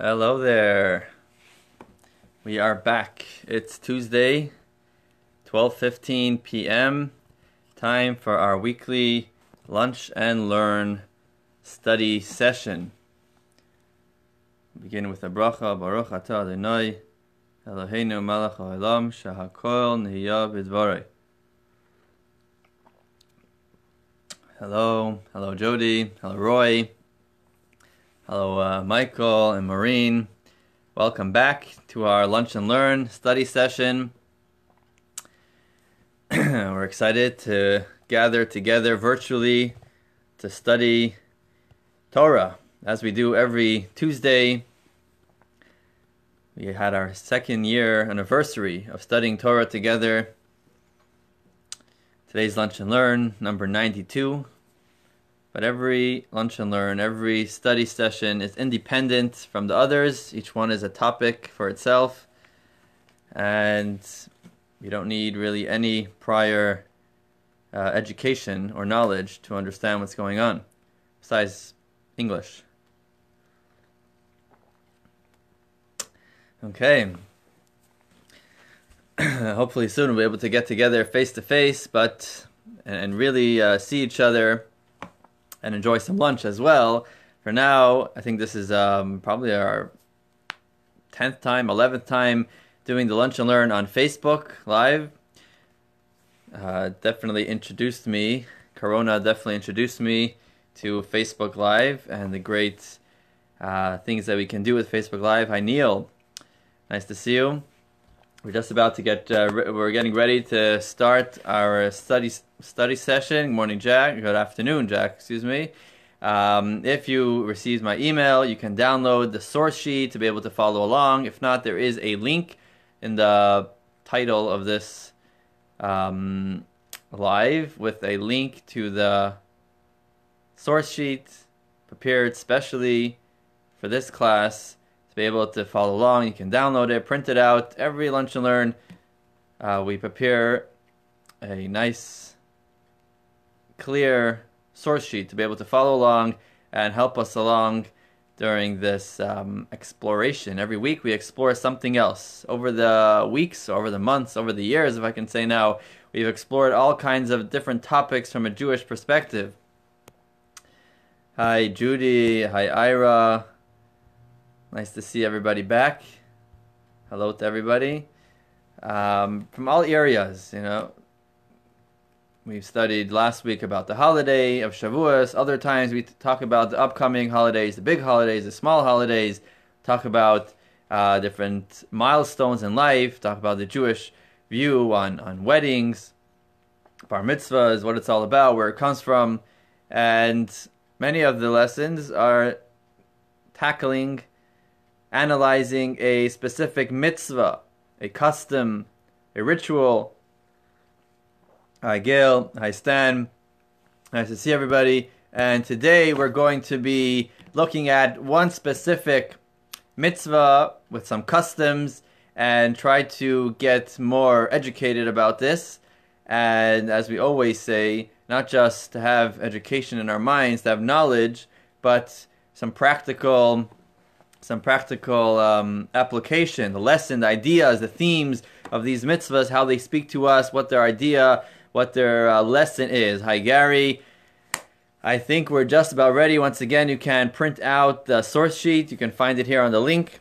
Hello there. We are back. It's Tuesday, 12:15 p.m. Time for our weekly lunch and learn study session. Begin with a bracha Baruch Atah Adonai Eloheinu Melech Haolam Shahakol Nihiyah B'Dvarei. Hello, hello Jody, hello Roy. Hello, uh, Michael and Maureen. Welcome back to our Lunch and Learn study session. We're excited to gather together virtually to study Torah as we do every Tuesday. We had our second year anniversary of studying Torah together. Today's Lunch and Learn, number 92. But every lunch and learn, every study session is independent from the others. Each one is a topic for itself. And you don't need really any prior uh, education or knowledge to understand what's going on, besides English. Okay. Hopefully soon we'll be able to get together face to face, but and really uh, see each other and enjoy some lunch as well. For now, I think this is um, probably our 10th time, 11th time doing the Lunch and Learn on Facebook Live. Uh, definitely introduced me, Corona definitely introduced me to Facebook Live and the great uh, things that we can do with Facebook Live. Hi, Neil. Nice to see you. We're just about to get, uh, we're getting ready to start our study study session. Good morning, Jack. Good afternoon, Jack. Excuse me. Um, if you received my email, you can download the source sheet to be able to follow along. If not, there is a link in the title of this um, live with a link to the source sheet prepared specially for this class be able to follow along. You can download it, print it out. Every Lunch and Learn, uh, we prepare a nice, clear source sheet to be able to follow along and help us along during this um, exploration. Every week we explore something else. Over the weeks, over the months, over the years, if I can say now, we've explored all kinds of different topics from a Jewish perspective. Hi, Judy. Hi, Ira. Nice to see everybody back. Hello to everybody. Um, from all areas, you know. We've studied last week about the holiday of Shavuos. Other times we talk about the upcoming holidays, the big holidays, the small holidays. Talk about uh, different milestones in life. Talk about the Jewish view on, on weddings, bar mitzvahs, what it's all about, where it comes from. And many of the lessons are tackling analyzing a specific mitzvah, a custom, a ritual. Hi, Gail. Hi, Stan. Nice to see everybody. And today we're going to be looking at one specific mitzvah with some customs and try to get more educated about this. And as we always say, not just to have education in our minds, to have knowledge, but some practical some practical um, application, the lesson, the ideas, the themes of these mitzvahs, how they speak to us, what their idea, what their uh, lesson is. Hi, Gary. I think we're just about ready. Once again, you can print out the source sheet. You can find it here on the link.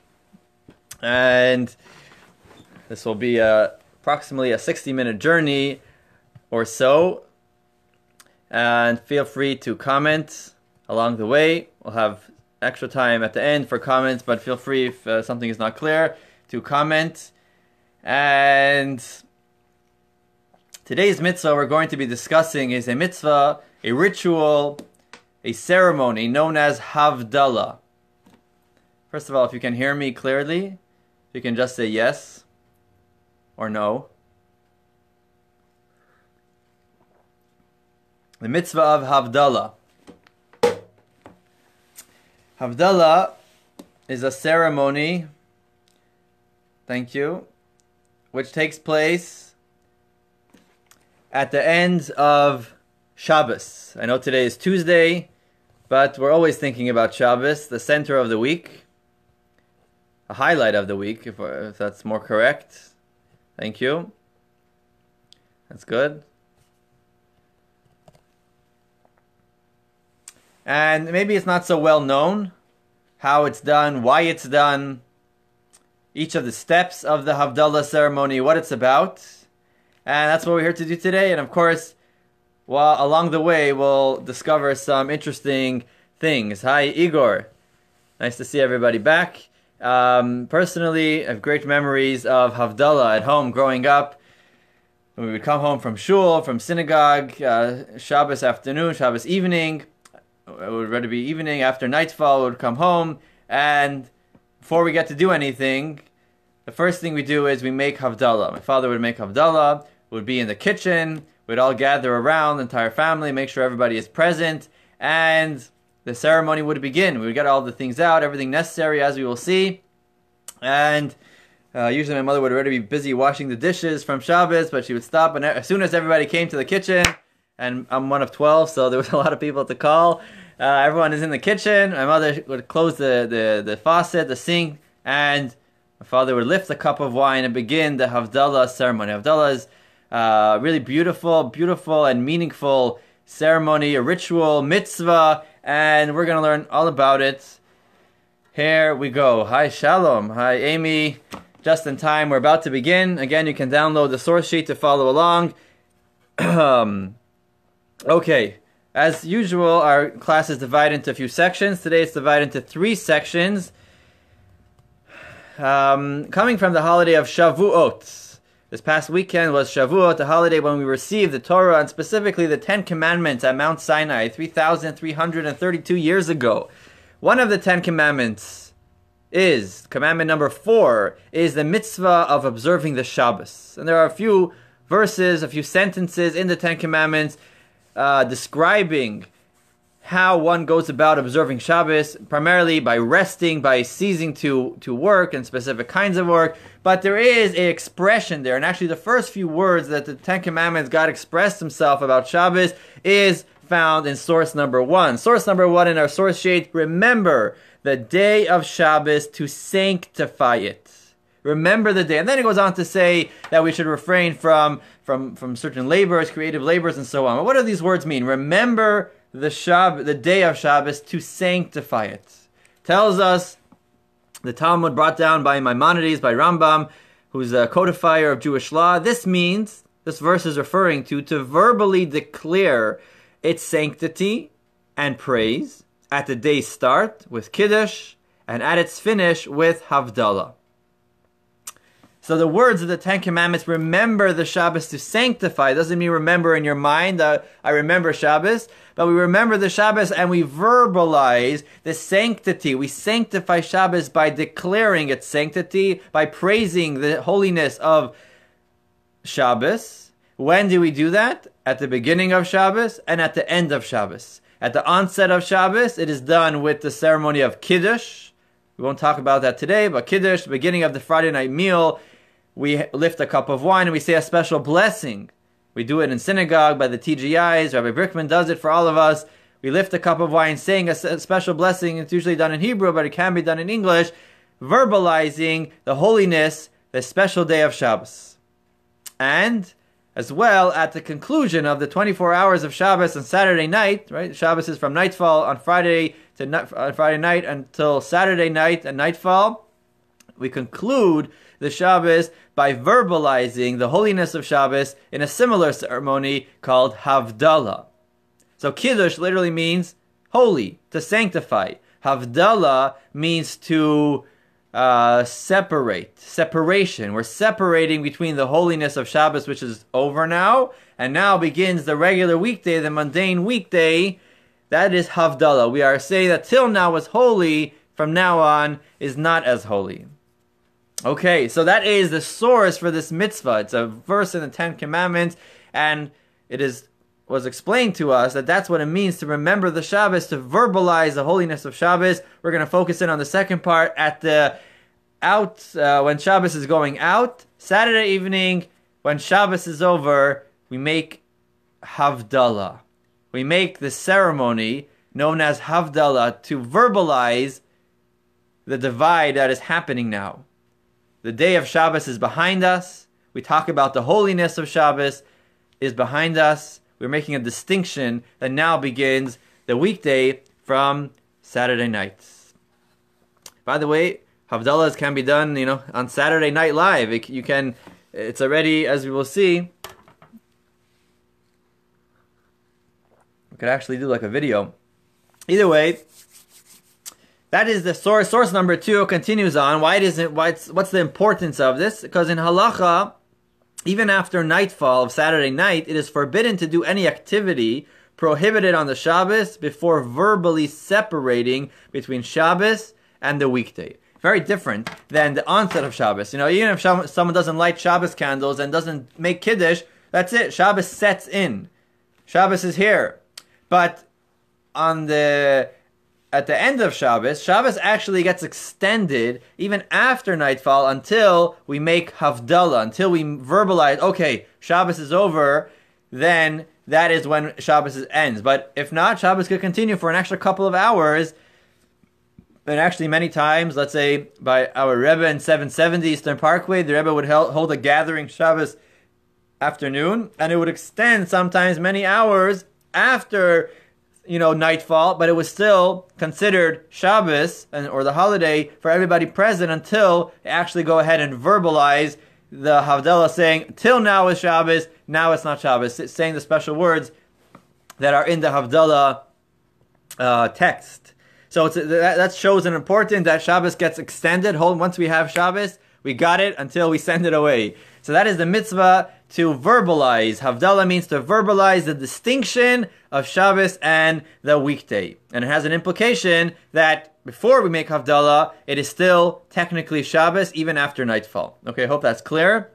And this will be a, approximately a 60 minute journey or so. And feel free to comment along the way. We'll have extra time at the end for comments, but feel free if uh, something is not clear to comment. And today's mitzvah we're going to be discussing is a mitzvah, a ritual, a ceremony known as Havdalah. First of all, if you can hear me clearly, you can just say yes or no. The mitzvah of Havdalah. Havdalah is a ceremony, thank you, which takes place at the end of Shabbos. I know today is Tuesday, but we're always thinking about Shabbos, the center of the week. a highlight of the week, if, if that's more correct. Thank you. That's good. And maybe it's not so well known how it's done, why it's done, each of the steps of the Havdalah ceremony, what it's about. And that's what we're here to do today. And of course, well, along the way, we'll discover some interesting things. Hi, Igor. Nice to see everybody back. Um, personally, I have great memories of Havdalah at home growing up. When we would come home from shul, from synagogue, uh, Shabbos afternoon, Shabbos evening. It would rather be evening after nightfall. Would come home, and before we get to do anything, the first thing we do is we make Havdalah. My father would make Havdalah, would be in the kitchen, we'd all gather around, the entire family, make sure everybody is present, and the ceremony would begin. We would get all the things out, everything necessary, as we will see. And uh, usually my mother would already be busy washing the dishes from Shabbos, but she would stop. And as soon as everybody came to the kitchen, and I'm one of 12, so there was a lot of people to call, uh, everyone is in the kitchen. My mother would close the, the, the faucet, the sink, and my father would lift a cup of wine and begin the Havdalah ceremony. Havdalah is uh, really beautiful, beautiful and meaningful ceremony, a ritual, mitzvah, and we're going to learn all about it. Here we go. Hi, Shalom. Hi, Amy. Just in time, we're about to begin. Again, you can download the source sheet to follow along. Okay, as usual, our class is divided into a few sections. Today it's divided into three sections. Um, coming from the holiday of Shavuot. This past weekend was Shavuot, the holiday when we received the Torah and specifically the Ten Commandments at Mount Sinai 3,332 years ago. One of the Ten Commandments is, commandment number four, is the mitzvah of observing the Shabbos. And there are a few verses, a few sentences in the Ten Commandments uh, describing how one goes about observing Shabbos, primarily by resting, by ceasing to, to work and specific kinds of work. But there is a expression there, and actually the first few words that the Ten Commandments God expressed himself about Shabbos is found in source number one. Source number one in our source sheet, remember the day of Shabbos to sanctify it. Remember the day. And then it goes on to say that we should refrain from, from, from certain labors, creative labors, and so on. But what do these words mean? Remember the Shab, the day of Shabbos, to sanctify it. Tells us the Talmud brought down by Maimonides, by Rambam, who's a codifier of Jewish law. This means, this verse is referring to, to verbally declare its sanctity and praise at the day's start with Kiddush and at its finish with Havdalah. So the words of the Ten Commandments, remember the Shabbos to sanctify, doesn't mean remember in your mind, uh, I remember Shabbos, but we remember the Shabbos and we verbalize the sanctity. We sanctify Shabbos by declaring its sanctity, by praising the holiness of Shabbos. When do we do that? At the beginning of Shabbos and at the end of Shabbos. At the onset of Shabbos, it is done with the ceremony of Kiddush. We won't talk about that today, but Kiddush, the beginning of the Friday night meal, we lift a cup of wine and we say a special blessing. We do it in synagogue by the TGIs. Rabbi Brickman does it for all of us. We lift a cup of wine saying a special blessing. It's usually done in Hebrew, but it can be done in English, verbalizing the holiness, the special day of Shabbos. And as well, at the conclusion of the 24 hours of Shabbos on Saturday night, right? Shabbos is from nightfall on Friday to on Friday night until Saturday night and nightfall. We conclude the Shabbos by verbalizing the holiness of Shabbos in a similar ceremony called Havdalah. So Kiddush literally means holy, to sanctify. Havdalah means to uh, separate, separation. We're separating between the holiness of Shabbos, which is over now, and now begins the regular weekday, the mundane weekday. That is Havdalah. We are saying that till now was holy, from now on is not as holy. Okay, so that is the source for this mitzvah. It's a verse in the Ten Commandments, and it is was explained to us that that's what it means to remember the Shabbos, to verbalize the holiness of Shabbos. We're going to focus in on the second part at the out uh, when Shabbos is going out. Saturday evening, when Shabbos is over, we make Havdalah. We make the ceremony known as Havdalah to verbalize the divide that is happening now. The day of Shabbos is behind us. We talk about the holiness of Shabbos is behind us. We're making a distinction that now begins the weekday from Saturday nights. By the way, Havdalahs can be done, you know, on Saturday Night Live. It, you can, it's already, as we will see, we could actually do like a video. Either way, that is the source. Source number two continues on. Why doesn't? Why? it's, What's the importance of this? Because in halacha, even after nightfall of Saturday night, it is forbidden to do any activity prohibited on the Shabbos before verbally separating between Shabbos and the weekday. Very different than the onset of Shabbos. You know, even if someone doesn't light Shabbos candles and doesn't make kiddush, that's it. Shabbos sets in. Shabbos is here. But on the at the end of Shabbos, Shabbos actually gets extended even after nightfall until we make Havdalah, until we verbalize, okay, Shabbos is over, then that is when Shabbos ends. But if not, Shabbos could continue for an extra couple of hours. And actually, many times, let's say by our Rebbe in 770 Eastern Parkway, the Rebbe would hold a gathering Shabbos afternoon, and it would extend sometimes many hours after you know, nightfall, but it was still considered Shabbos and, or the holiday for everybody present until they actually go ahead and verbalize the Havdalah saying, till now is Shabbos, now it's not Shabbos, it's saying the special words that are in the Havdalah uh, text. So that, that shows an important that Shabbos gets extended. Hold once we have Shabbos, we got it until we send it away. So that is the mitzvah to verbalize. Havdalah means to verbalize the distinction of Shabbos and the weekday. And it has an implication that before we make Havdalah, it is still technically Shabbos even after nightfall. Okay, I hope that's clear.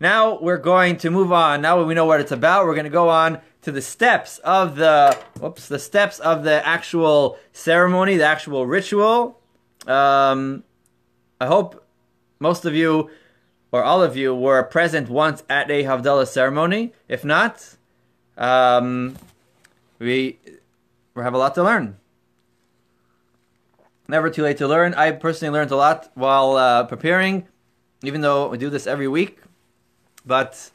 Now we're going to move on. Now we know what it's about. We're going to go on to the steps of the whoops, the steps of the actual ceremony, the actual ritual. Um, I hope most of you or all of you were present once at a Havdalah ceremony. If not, um, we, we have a lot to learn. Never too late to learn. I personally learned a lot while uh, preparing, even though we do this every week. But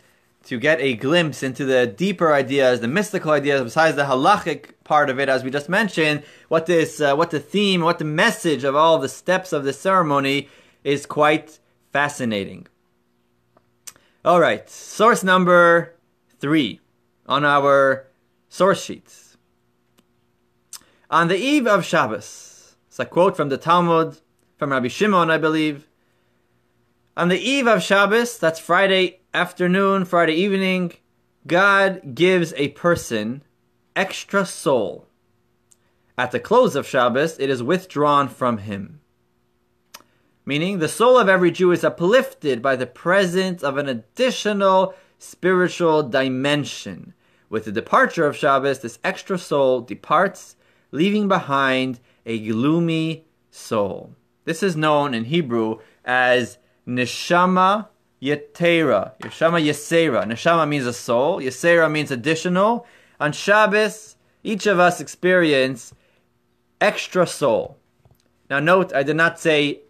to get a glimpse into the deeper ideas, the mystical ideas, besides the halachic part of it, as we just mentioned, what this, uh, what the theme, what the message of all the steps of the ceremony is quite fascinating. All right, source number three on our source sheets. On the eve of Shabbos, it's a quote from the Talmud, from Rabbi Shimon, I believe. On the eve of Shabbos, that's Friday afternoon, Friday evening, God gives a person extra soul. At the close of Shabbos, it is withdrawn from him meaning the soul of every Jew is uplifted by the presence of an additional spiritual dimension. With the departure of Shabbos, this extra soul departs, leaving behind a gloomy soul. This is known in Hebrew as Neshama Yetera. Neshama Yesera. Neshama means a soul. Yesera means additional. On Shabbos, each of us experience extra soul. Now note, I did not say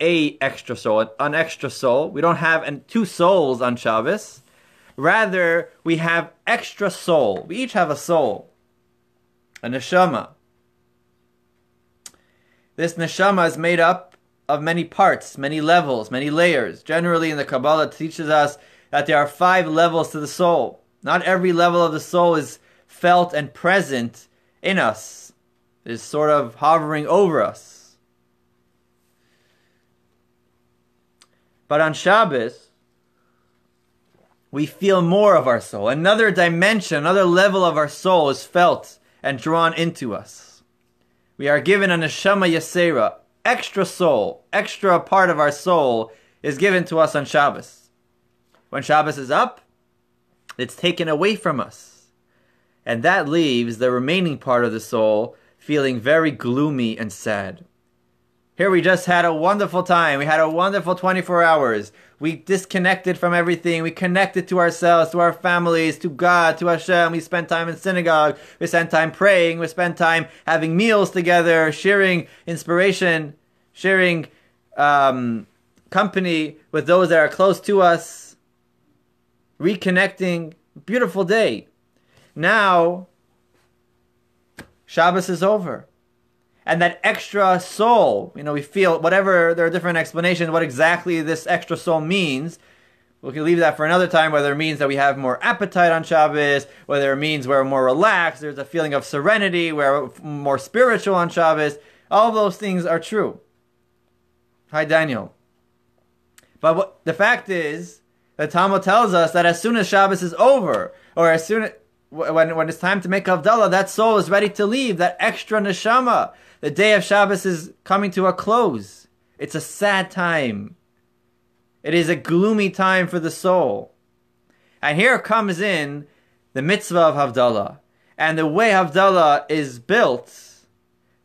a extra soul, an extra soul. We don't have an, two souls on Shabbos. Rather, we have extra soul. We each have a soul, a neshama. This neshama is made up of many parts, many levels, many layers. Generally, in the Kabbalah, teaches us that there are five levels to the soul. Not every level of the soul is felt and present in us. It is sort of hovering over us. But on Shabbos, we feel more of our soul. Another dimension, another level of our soul is felt and drawn into us. We are given a neshama yasera, extra soul, extra part of our soul is given to us on Shabbos. When Shabbos is up, it's taken away from us. And that leaves the remaining part of the soul feeling very gloomy and sad. Here we just had a wonderful time. We had a wonderful 24 hours. We disconnected from everything. We connected to ourselves, to our families, to God, to Hashem. We spent time in synagogue. We spent time praying. We spent time having meals together, sharing inspiration. sharing um, company with those that are close to us, reconnecting. Beautiful day. Now, Shabbos is over. And that extra soul, you know, we feel whatever, there are different explanations what exactly this extra soul means. We can leave that for another time, whether it means that we have more appetite on Shabbos, whether it means we're more relaxed, there's a feeling of serenity, we're more spiritual on Shabbos. All those things are true. Hi, Daniel. But what, the fact is, the Talmud tells us that as soon as Shabbos is over, or as soon as, when, when it's time to make Havdalah, that soul is ready to leave, that extra neshama. The day of Shabbos is coming to a close. It's a sad time. It is a gloomy time for the soul. And here comes in the mitzvah of Havdalah. And the way Havdalah is built,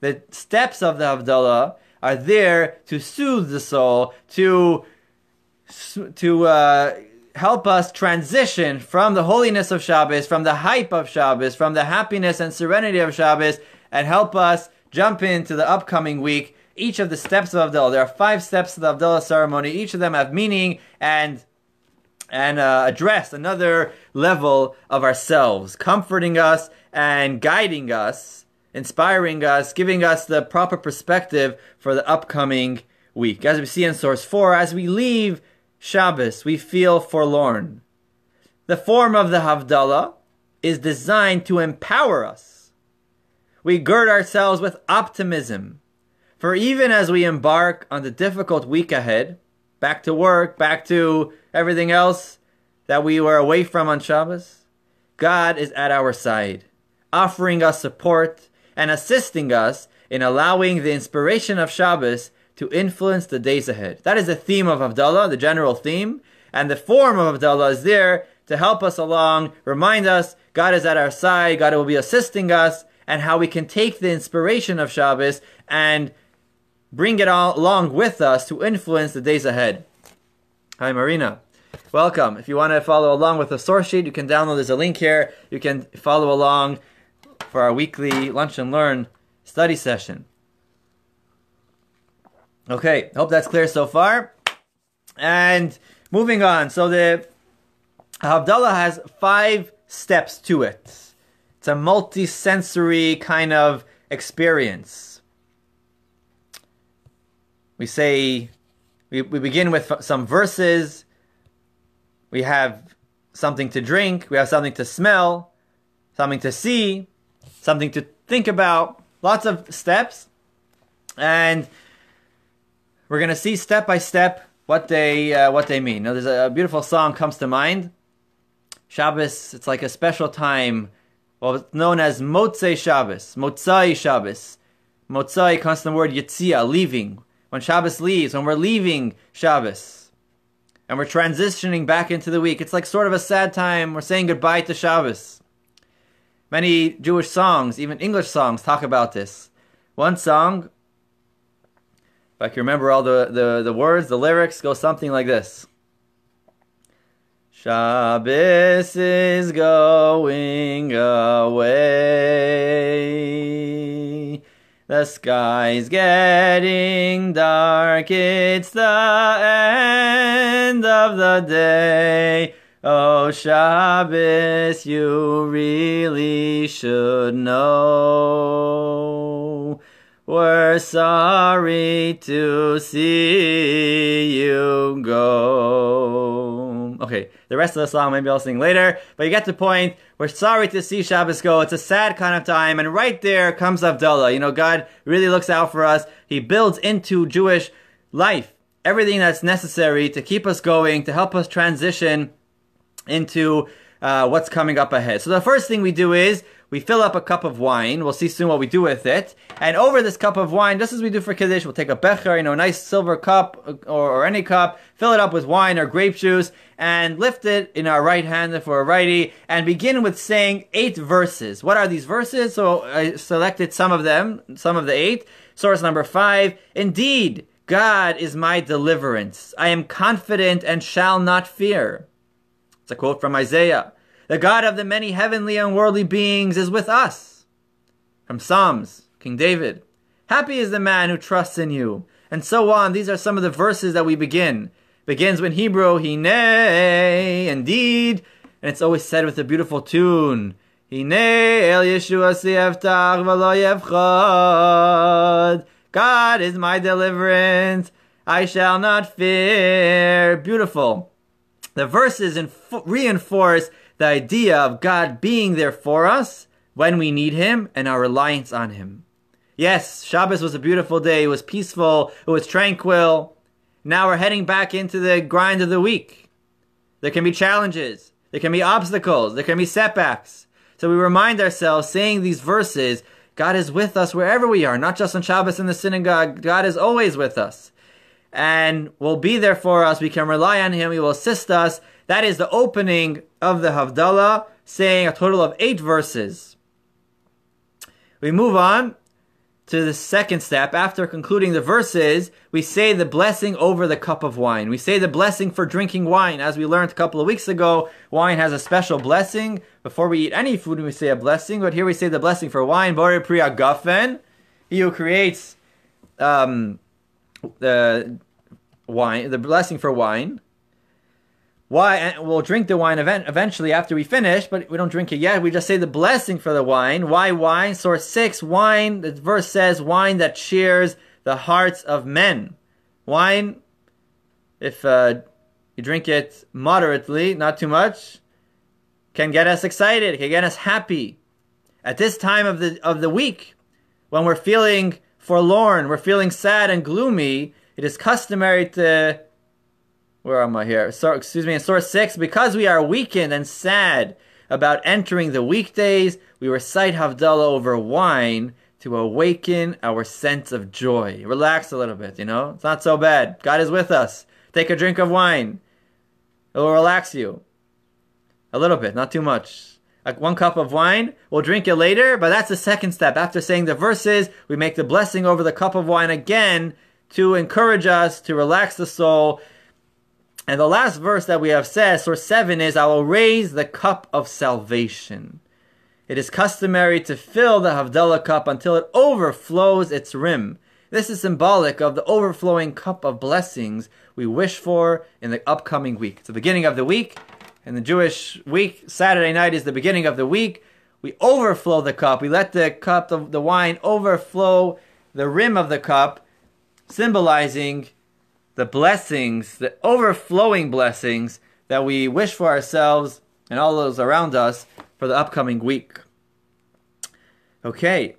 the steps of the Havdalah are there to soothe the soul, to, to uh, help us transition from the holiness of Shabbos, from the hype of Shabbos, from the happiness and serenity of Shabbos, and help us jump into the upcoming week. Each of the steps of Havdalah, there are five steps of the Havdalah ceremony. Each of them have meaning and and uh, address another level of ourselves, comforting us and guiding us, inspiring us, giving us the proper perspective for the upcoming week. As we see in source 4, as we leave Shabbos, we feel forlorn. The form of the Havdalah is designed to empower us. We gird ourselves with optimism. For even as we embark on the difficult week ahead, back to work, back to everything else that we were away from on Shabbos, God is at our side, offering us support and assisting us in allowing the inspiration of Shabbos to influence the days ahead. That is the theme of Havdalah, the general theme. And the form of Havdalah is there to help us along, remind us God is at our side, God will be assisting us, and how we can take the inspiration of Shabbos and bring it all along with us to influence the days ahead. Hi, Marina. Welcome. If you want to follow along with the source sheet, you can download. There's a link here. You can follow along for our weekly Lunch and Learn study session. Okay, hope that's clear so far. And moving on. So the Havdalah has five steps to it. It's a multi-sensory kind of experience. We say, we, we begin with some verses. We have something to drink. We have something to smell, something to see, something to think about. Lots of steps. And we're gonna see step by step what they uh, what they mean. Now, there's a, a, beautiful song comes to mind. Shabbos, it's like a special time. Well, it's known as Motzei Shabbos, Motzai Shabbos. Motzai comes from the word Yitzia, leaving. When Shabbos leaves, when we're leaving Shabbos, and we're transitioning back into the week, it's like sort of a sad time. We're saying goodbye to Shabbos. Many Jewish songs, even English songs, talk about this. One song if I can remember all the, the, the words, the lyrics go something like this. Shabbos is going away. The sky's getting dark. It's the end of the day. Oh, Shabbos, you really should know. We're sorry to see you go. Okay, the rest of the song maybe I'll sing later, but you get the point. We're sorry to see Shabbos go. It's a sad kind of time, and right there comes Havdalah. You know, God really looks out for us. He builds into Jewish life everything that's necessary to keep us going, to help us transition into uh, what's coming up ahead. So the first thing we do is we fill up a cup of wine. We'll see soon what we do with it. And over this cup of wine, just as we do for Kiddush, we'll take a becher, you know, a nice silver cup uh, or, or any cup, fill it up with wine or grape juice, and lift it in our right hand for a righty, and begin with saying eight verses. What are these verses? So I selected some of them, some of the eight. Source number five. Indeed, God is my deliverance. I am confident and shall not fear. It's a quote from Isaiah. The God of the many heavenly and worldly beings is with us. From Psalms, King David. Happy is the man who trusts in you, and so on. These are some of the verses that we begin. Begins with Hebrew, Hine, indeed, and it's always said with a beautiful tune. Hine el Yeshua siyeftach v'lo. God is my deliverance. I shall not fear. Beautiful. The verses inf- reinforce the idea of God being there for us when we need Him and our reliance on Him. Yes, Shabbos was a beautiful day. It was peaceful. It was tranquil. Now we're heading back into the grind of the week. There can be challenges. There can be obstacles. There can be setbacks. So we remind ourselves, saying these verses, God is with us wherever we are, not just on Shabbos in the synagogue. God is always with us and will be there for us. We can rely on Him. He will assist us. That is the opening of the Havdalah, saying a total of eight verses. We move on to the second step. After concluding the verses, we say the blessing over the cup of wine. We say the blessing for drinking wine. As we learned a couple of weeks ago, wine has a special blessing. Before we eat any food, we say a blessing, but here we say the blessing for wine. Bore priya gafen. He who creates um, the wine, the blessing for wine. Why? We'll drink the wine event eventually after we finish, but we don't drink it yet. We just say the blessing for the wine. Why wine? Source six. Wine. The verse says wine that cheers the hearts of men. Wine, if uh, you drink it moderately, not too much, can get us excited. Can get us happy. At this time of the of the week, when we're feeling forlorn, we're feeling sad and gloomy, it is customary to where am I here? So, excuse me, in source 6, because we are weakened and sad about entering the weekdays, we recite Havdalah over wine to awaken our sense of joy. Relax a little bit, you know? It's not so bad. God is with us. Take a drink of wine. It will relax you. A little bit, not too much. Like one cup of wine, we'll drink it later, but that's the second step. After saying the verses, we make the blessing over the cup of wine again to encourage us, to relax the soul, and the last verse that we have said, source 7, is I will raise the cup of salvation. It is customary to fill the Havdalah cup until it overflows its rim. This is symbolic of the overflowing cup of blessings we wish for in the upcoming week. It's the beginning of the week. In the Jewish week, Saturday night is the beginning of the week. We overflow the cup. We let the cup of the wine overflow the rim of the cup, symbolizing the blessings, the overflowing blessings that we wish for ourselves and all those around us for the upcoming week. Okay.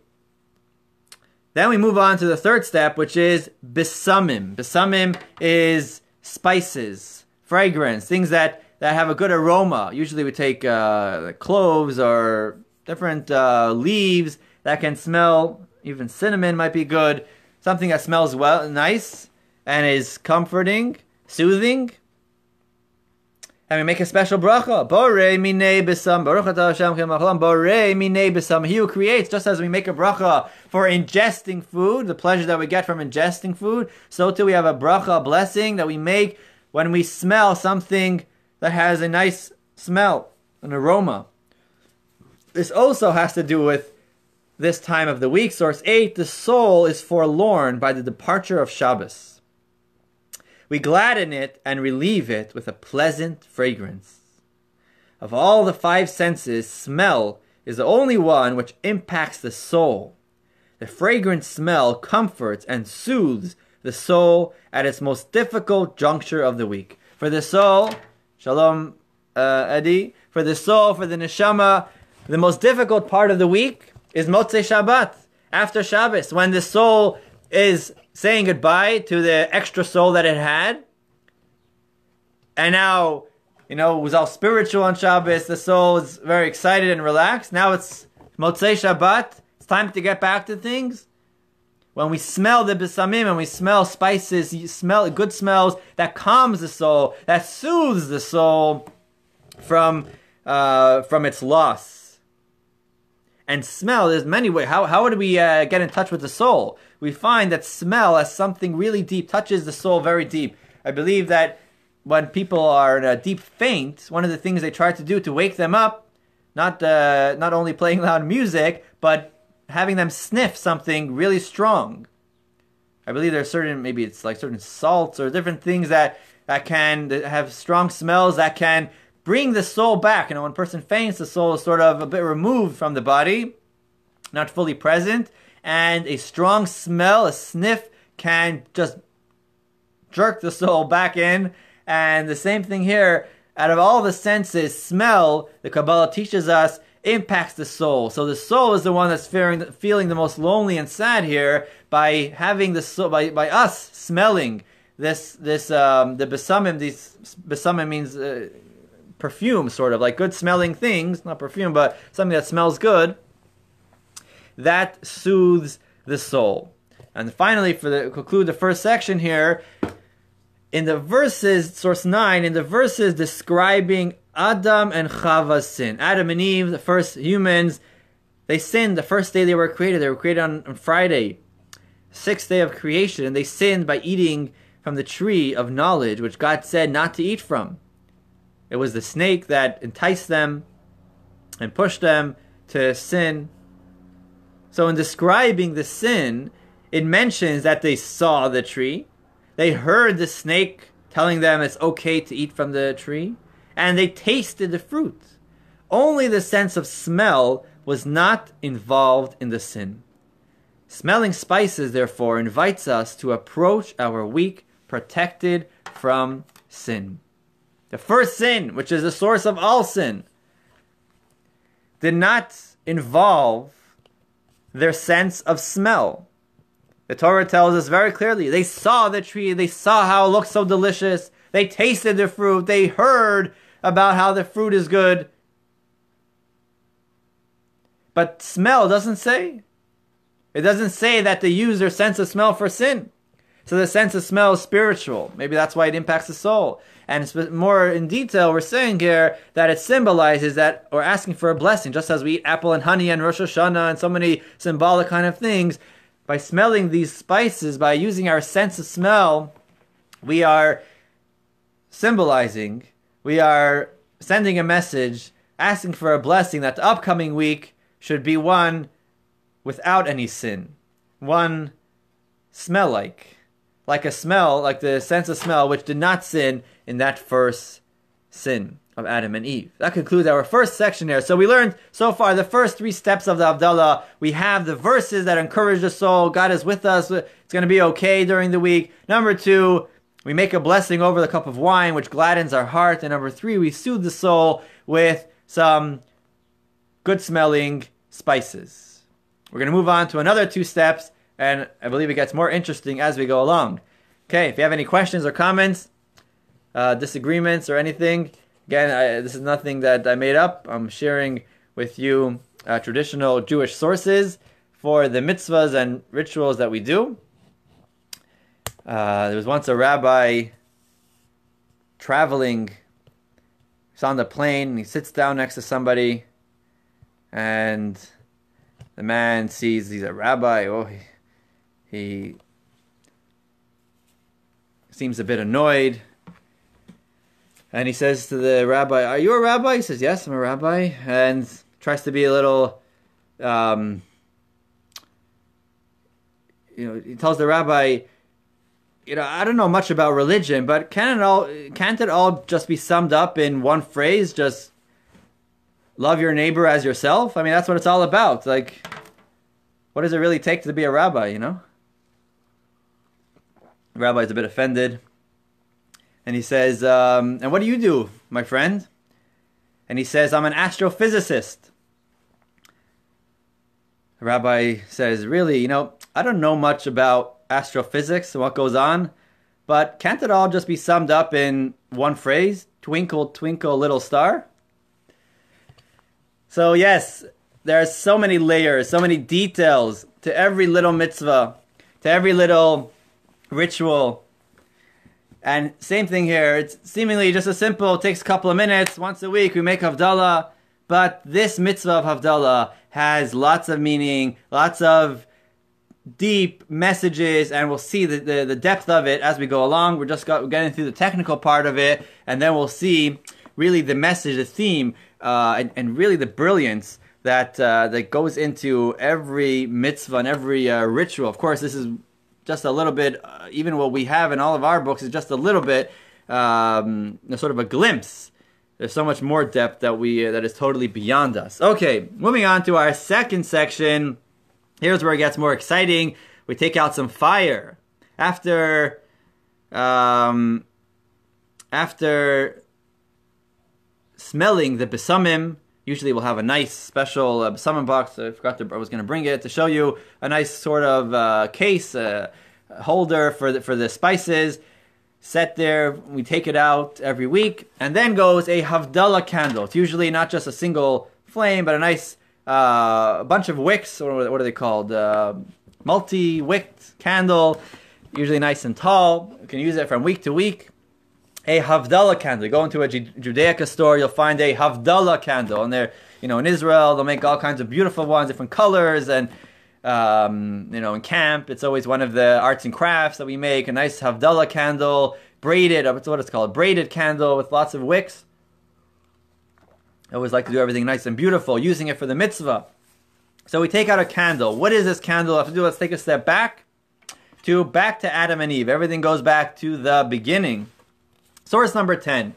Then we move on to the third step, which is besamim. Besamim is spices, fragrance, things that, that have a good aroma. Usually we take uh, cloves or different uh, leaves that can smell, even cinnamon might be good. Something that smells well, nice, and is comforting, soothing. And we make a special bracha. Bore mine besam. Baruch mine besam. He who creates, just as we make a bracha for ingesting food, the pleasure that we get from ingesting food, so too we have a bracha, a blessing that we make when we smell something that has a nice smell, an aroma. This also has to do with this time of the week. Source 8 The soul is forlorn by the departure of Shabbos. We gladden it and relieve it with a pleasant fragrance. Of all the five senses, smell is the only one which impacts the soul. The fragrant smell comforts and soothes the soul at its most difficult juncture of the week. For the soul, shalom, uh, Eddie, for the soul, for the neshama, the most difficult part of the week is Motzei Shabbat, after Shabbos, when the soul is saying goodbye to the extra soul that it had. And now, you know, it was all spiritual on Shabbos. The soul is very excited and relaxed. Now it's Motzei Shabbat. It's time to get back to things. When we smell the besamim and we smell spices, you smell good smells that calms the soul, that soothes the soul from uh, from its loss. And smell, there's many ways. How, how would we uh, get in touch with the soul? We find that smell as something really deep touches the soul very deep. I believe that when people are in a deep faint, one of the things they try to do to wake them up, not uh, not only playing loud music, but having them sniff something really strong. I believe there's certain maybe it's like certain salts or different things that that can that have strong smells that can bring the soul back. You know, when a person faints, the soul is sort of a bit removed from the body, not fully present, and a strong smell, a sniff, can just jerk the soul back in. And the same thing here. Out of all the senses, smell, the Kabbalah teaches us, impacts the soul. So the soul is the one that's feeling, feeling the most lonely and sad here by having the soul, by, by us smelling this, this, um, the besamim, these, besamim means, uh, perfume, sort of like good smelling things, not perfume, but something that smells good, that soothes the soul. And finally, for the conclude the first section here, in the verses, source 9, in the verses describing Adam and Chava's sin. Adam and Eve, the first humans, they sinned the first day they were created. They were created on, on Friday, sixth day of creation, and they sinned by eating from the tree of knowledge, which God said not to eat from. It was the snake that enticed them and pushed them to sin. So, in describing the sin, it mentions that they saw the tree, they heard the snake telling them it's okay to eat from the tree, and they tasted the fruit. Only the sense of smell was not involved in the sin. Smelling spices, therefore, invites us to approach our weak, protected from sin. The first sin, which is the source of all sin, did not involve their sense of smell. The Torah tells us very clearly they saw the tree, they saw how it looked so delicious, they tasted the fruit, they heard about how the fruit is good. But smell doesn't say. It doesn't say that they use their sense of smell for sin. So the sense of smell is spiritual. Maybe that's why it impacts the soul. And more in detail, we're saying here that it symbolizes that we're asking for a blessing, just as we eat apple and honey and Rosh Hashanah and so many symbolic kind of things. By smelling these spices, by using our sense of smell, we are symbolizing, we are sending a message, asking for a blessing that the upcoming week should be one without any sin, one smell like like a smell, like the sense of smell, which did not sin in that first sin of Adam and Eve. That concludes our first section here. So we learned so far the first three steps of the Havdalah. We have the verses that encourage the soul. God is with us. It's going to be okay during the week. Number two, we make a blessing over the cup of wine, which gladdens our heart. And number three, we soothe the soul with some good smelling spices. We're going to move on to another two steps and I believe it gets more interesting as we go along. Okay, if you have any questions or comments, uh, disagreements, or anything, again, I, this is nothing that I made up. I'm sharing with you uh, traditional Jewish sources for the mitzvahs and rituals that we do. Uh, there was once a rabbi traveling. He's on the plane. He sits down next to somebody, and the man sees he's a rabbi. Oh, he, he seems a bit annoyed. And he says to the rabbi, Are you a rabbi? He says, Yes, I'm a rabbi. And tries to be a little, um, you know, he tells the rabbi, you know, I don't know much about religion, but can it all can't it all just be summed up in one phrase? Just love your neighbor as yourself? I mean, that's what it's all about. Like, what does it really take to be a rabbi, you know? The rabbi's a bit offended. And he says, um, And what do you do, my friend? And he says, I'm an astrophysicist. The rabbi says, Really, you know, I don't know much about astrophysics and what goes on, but can't it all just be summed up in one phrase? Twinkle, twinkle, little star? So, yes, there are so many layers, so many details to every little mitzvah, to every little ritual. And same thing here. It's seemingly just a simple, takes a couple of minutes. Once a week we make Havdalah. But this mitzvah of Havdalah has lots of meaning, lots of deep messages, and we'll see the, the, the depth of it as we go along. We're just got, we're getting through the technical part of it, and then we'll see really the message, the theme, uh, and, and really the brilliance that uh, that goes into every mitzvah and every uh, ritual. Of course, this is just a little bit, uh, even what we have in all of our books is just a little bit, um, sort of a glimpse. There's so much more depth that we uh, that is totally beyond us. Okay, moving on to our second section. Here's where it gets more exciting. We take out some fire after, um, after smelling the besamim Usually we'll have a nice special uh, besamim box. I forgot to, I was going to bring it to show you a nice sort of uh, case, uh, holder for the, for the spices. Set there, we take it out every week, and then goes a Havdalah candle. It's usually not just a single flame, but a nice uh, bunch of wicks, or what are they called? Uh, multi-wicked candle, usually nice and tall. You can use it from week to week a Havdalah candle. Go into a Judaica store, you'll find a Havdalah candle. And they're, you know, in Israel, they'll make all kinds of beautiful ones, different colors. And, um, you know, in camp, it's always one of the arts and crafts that we make. A nice Havdalah candle, braided, that's what it's called, braided candle with lots of wicks. I always like to do everything nice and beautiful, using it for the mitzvah. So we take out a candle. What is this candle? Have to do, let's take a step back to back to Adam and Eve. Everything goes back to the beginning. Source number 10.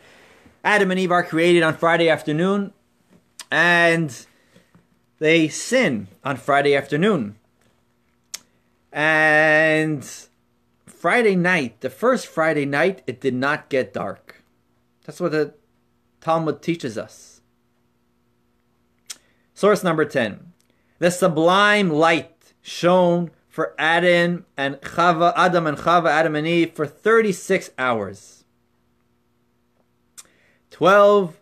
Adam and Eve are created on Friday afternoon and they sin on Friday afternoon. And Friday night, the first Friday night, it did not get dark. That's what the Talmud teaches us. Source number 10. The sublime light shone for Adam and Chava, Adam and Chava, Adam and Eve for 36 hours. 12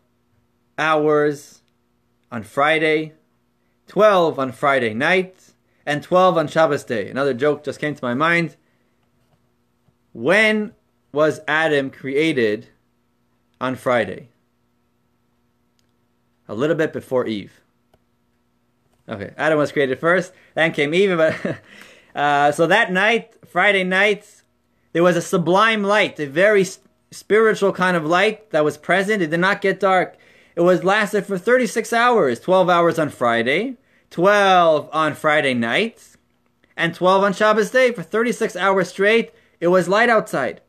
hours on Friday, 12 on Friday night, and 12 on Shabbos day. Another joke just came to my mind. When was Adam created on Friday? A little bit before Eve. Okay, Adam was created first, then came Eve. But uh, so that night, Friday night, there was a sublime light, a very spiritual kind of light that was present. It did not get dark. It was lasted for 36 hours, 12 hours on Friday, 12 on Friday night, and 12 on Shabbos day. For 36 hours straight, it was light outside.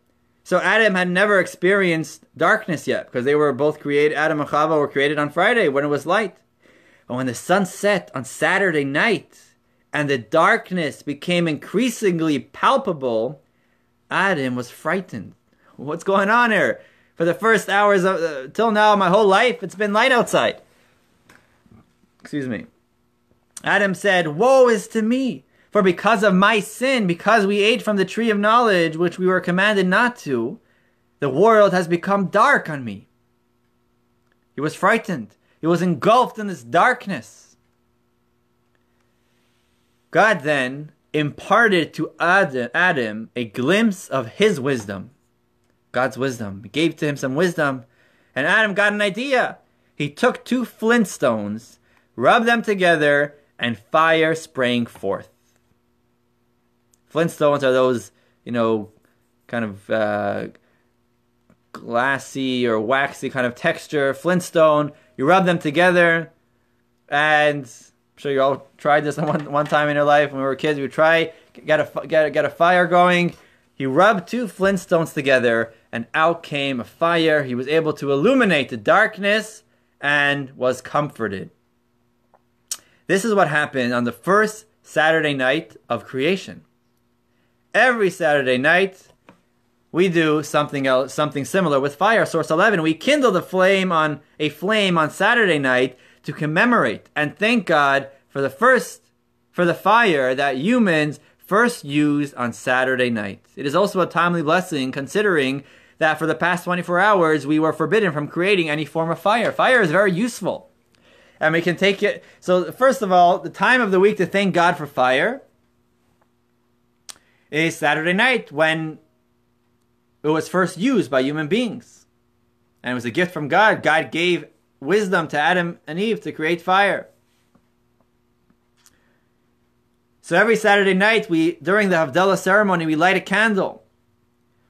So Adam had never experienced darkness yet because they were both created, Adam and Chava were created on Friday when it was light. And when the sun set on Saturday night and the darkness became increasingly palpable, Adam was frightened. What's going on here? For the first hours of, uh, till now, my whole life, it's been light outside. Excuse me. Adam said, Woe is to me! For because of my sin, because we ate from the tree of knowledge, which we were commanded not to, the world has become dark on me. He was frightened. He was engulfed in this darkness. God then imparted to Adam a glimpse of his wisdom. God's wisdom. He gave to him some wisdom. And Adam got an idea. He took two flintstones, rubbed them together, and fire sprang forth. Flintstones are those, you know, kind of uh, glassy or waxy kind of texture. Flintstone, you rub them together, and I'm sure you all tried this one, one time in your life when we were kids. We try, get a, get, a, get a fire going. You rub two Flintstones together and out came a fire. He was able to illuminate the darkness and was comforted. This is what happened on the first Saturday night of creation. Every Saturday night, we do something else, something similar with fire. Source 11, we kindle the flame on a flame on Saturday night to commemorate and thank God for the first for the fire that humans first used on Saturday night. It is also a timely blessing considering that for the past 24 hours we were forbidden from creating any form of fire. Fire is very useful. And we can take it. So, first of all, the time of the week to thank God for fire is Saturday night when it was first used by human beings. And it was a gift from God. God gave wisdom to Adam and Eve to create fire. So every Saturday night, we during the Havdalah ceremony, we light a candle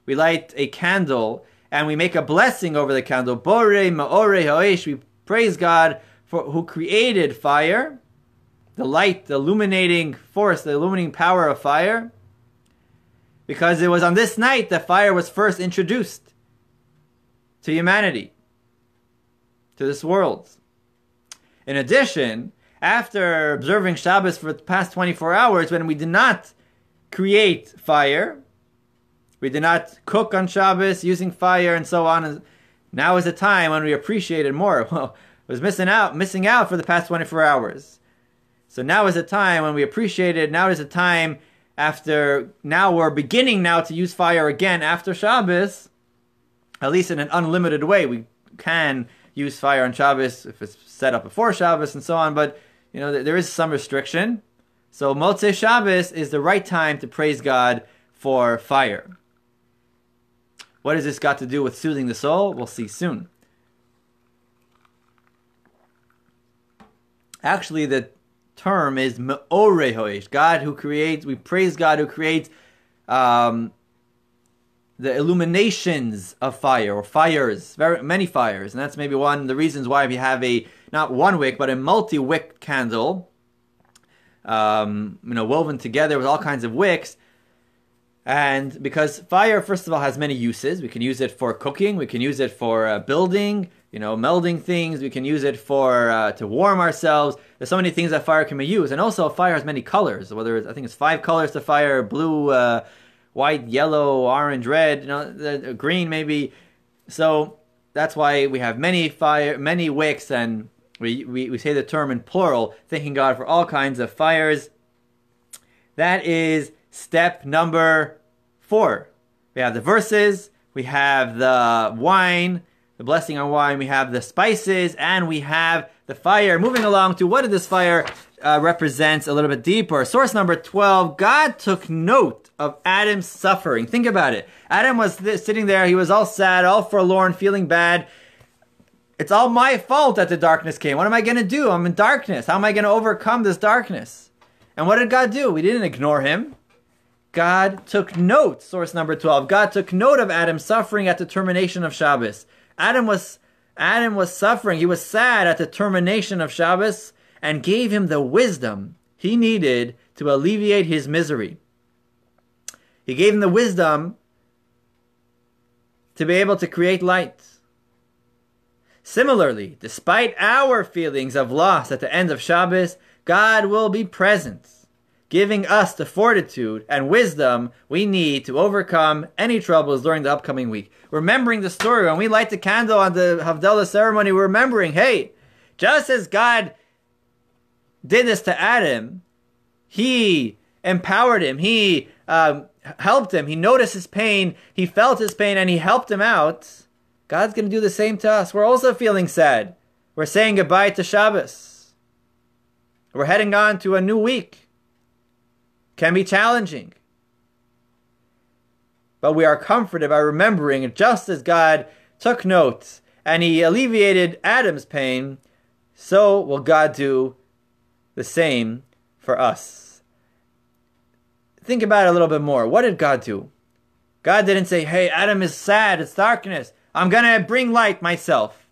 we light a candle and we make a blessing over the candle. Bore Maore Ha'esh. We praise God for who created fire, the light, the illuminating force, the illuminating power of fire. because it was on this night that fire was first introduced to humanity, to this world. In addition, after observing Shabbos for the past 24 hours, when we did not create fire, we did not cook on Shabbos using fire and so on, now is the time when we appreciate it more. Well, I was missing out, missing out for the past 24 hours. So now is the time when we appreciate it. Now is the time after, now we're beginning now to use fire again after Shabbos, at least in an unlimited way. We can use fire on Shabbos if it's set up before Shabbos and so on, but you know, there is some restriction. So Motzei Shabbos is the right time to praise God for fire. What has this got to do with soothing the soul? We'll see soon. Actually, the term is Me'ore God who creates, we praise God who creates um, the illuminations of fire or fires, very many fires, and that's maybe one of the reasons why we have a not one wick but a multi-wick candle, um, you know, woven together with all kinds of wicks. And because fire, first of all, has many uses. We can use it for cooking. We can use it for uh, building. You know, melding things. We can use it for uh, to warm ourselves. There's so many things that fire can be used, and also fire has many colors. Whether it's, I think it's five colors to fire: blue, uh, white, yellow, orange, red, you know, green maybe. So that's why we have many fire, many wicks, and we, we, we say the term in plural, thanking God for all kinds of fires. That is step number four. We have the verses, we have the wine, the blessing on wine, we have the spices, and we have the fire. Moving along to what did this fire uh, represents a little bit deeper. Source number 12 God took note of Adam's suffering. Think about it. Adam was th- sitting there, he was all sad, all forlorn, feeling bad. It's all my fault that the darkness came. What am I going to do? I'm in darkness. How am I going to overcome this darkness? And what did God do? We didn't ignore him. God took note, source number 12. God took note of Adam's suffering at the termination of Shabbos. Adam was Adam was suffering. He was sad at the termination of Shabbos and gave him the wisdom he needed to alleviate his misery. He gave him the wisdom to be able to create light. Similarly, despite our feelings of loss at the end of Shabbos, God will be present, giving us the fortitude and wisdom we need to overcome any troubles during the upcoming week. Remembering the story, when we light the candle on the Havdalah ceremony, we're remembering, hey, just as God did this to Adam, he empowered him, he um, helped him, he noticed his pain, he felt his pain, and he helped him out. God's going to do the same to us. We're also feeling sad. We're saying goodbye to Shabbos. We're heading on to a new week. Can be challenging. But we are comforted by remembering just as God took notes and he alleviated Adam's pain, so will God do the same for us. Think about it a little bit more. What did God do? God didn't say, hey, Adam is sad, it's darkness. I'm going to bring light myself.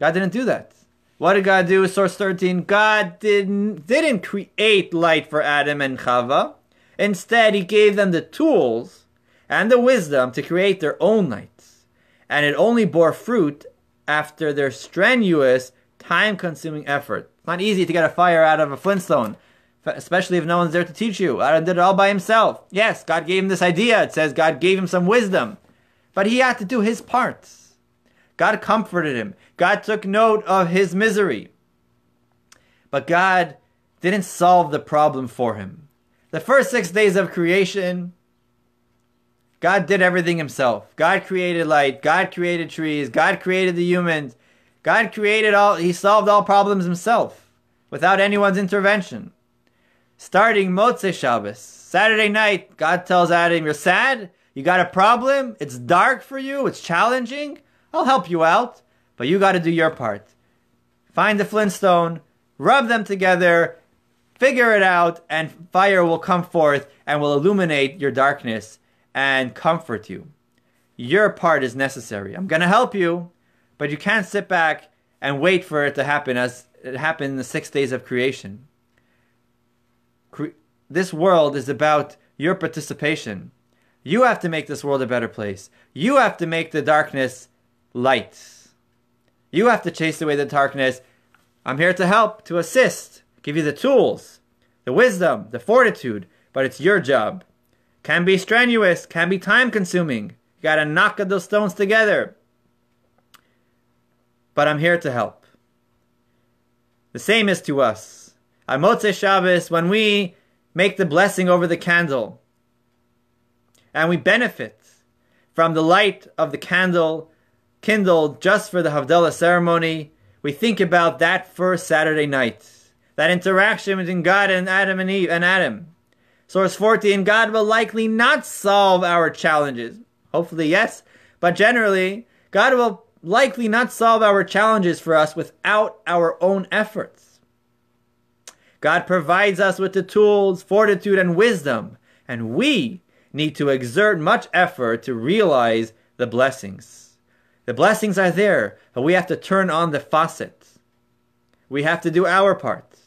God didn't do that. What did God do? with Source 13. God didn't, didn't create light for Adam and Chava. Instead, he gave them the tools and the wisdom to create their own lights. And it only bore fruit after their strenuous, time consuming effort. It's not easy to get a fire out of a flintstone, especially if no one's there to teach you. Adam did it all by himself. Yes, God gave him this idea. It says God gave him some wisdom. But he had to do his parts. God comforted him. God took note of his misery. But God didn't solve the problem for him. The first six days of creation, God did everything himself. God created light. God created trees. God created the humans. God created all, he solved all problems himself without anyone's intervention. Starting Motzei Shabbos, Saturday night, God tells Adam, You're sad? You got a problem? It's dark for you? It's challenging? I'll help you out, but you got to do your part. Find the flintstone, rub them together, figure it out, and fire will come forth and will illuminate your darkness and comfort you. Your part is necessary. I'm going to help you, but you can't sit back and wait for it to happen as it happened in the six days of creation. Cre- this world is about your participation. You have to make this world a better place. You have to make the darkness light. You have to chase away the darkness. I'm here to help, to assist, give you the tools, the wisdom, the fortitude, but it's your job. Can be strenuous, can be time consuming. You gotta knock those stones together. But I'm here to help. The same is to us. On Motzei Shabbos, when we make the blessing over the candle, and we benefit from the light of the candle kindled just for the Havdalah ceremony, we think about that first Saturday night, that interaction between God and Adam and Eve and Adam. Source 14, God will likely not solve our challenges. Hopefully, yes, but generally, God will likely not solve our challenges for us without our own efforts. God provides us with the tools, fortitude, and wisdom, and we need to exert much effort to realize the blessings. The blessings are there, but we have to turn on the faucet. We have to do our part.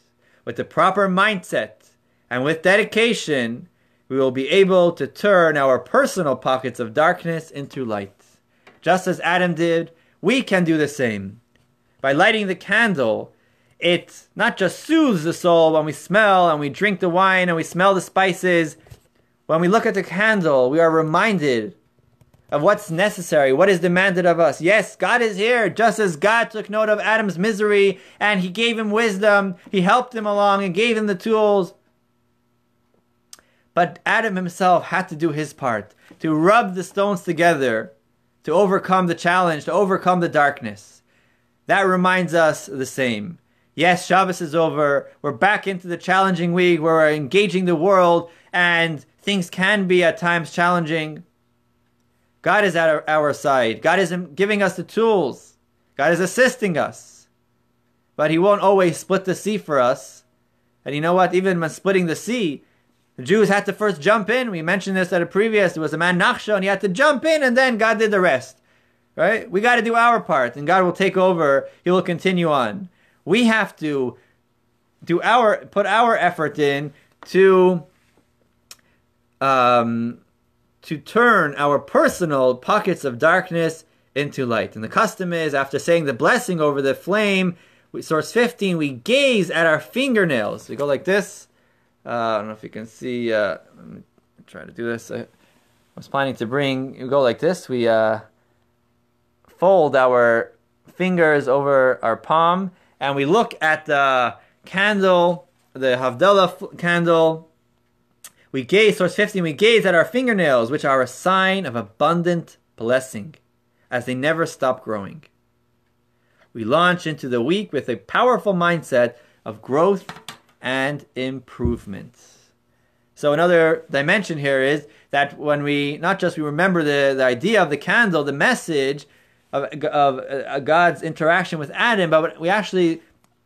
With the proper mindset and with dedication, we will be able to turn our personal pockets of darkness into light. Just as Adam did, we can do the same. By lighting the candle, it not just soothes the soul when we smell and we drink the wine and we smell the spices. When we look at the candle, we are reminded of what's necessary, what is demanded of us. Yes, God is here, just as God took note of Adam's misery and he gave him wisdom, he helped him along and gave him the tools. But Adam himself had to do his part to rub the stones together to overcome the challenge, to overcome the darkness. That reminds us the same. Yes, Shabbos is over. We're back into the challenging week where we're engaging the world and things can be at times challenging. God is at our, side. God is giving us the tools. God is assisting us. But He won't always split the sea for us. And you know what? Even when splitting the sea, the Jews had to first jump in. We mentioned this at a previous. There was a man Nachshon, and he had to jump in, and then God did the rest. Right? We got to do our part, and God will take over. He will continue on. We have to do our put our effort in to um, to turn our personal pockets of darkness into light. And the custom is, after saying the blessing over the flame, source 15, we gaze at our fingernails. We go like this uh, I don't know if you can see. Uh, let me try to do this. I was planning to bring. we go like this. We uh, fold our fingers over our palm, and we look at the candle, the Havdalah candle. We gaze, source 15, we gaze at our fingernails, which are a sign of abundant blessing, as they never stop growing. We launch into the week with a powerful mindset of growth and improvement. So another dimension here is that when we not just we remember the, the idea of the candle, the message of, of uh, God's interaction with Adam, but we actually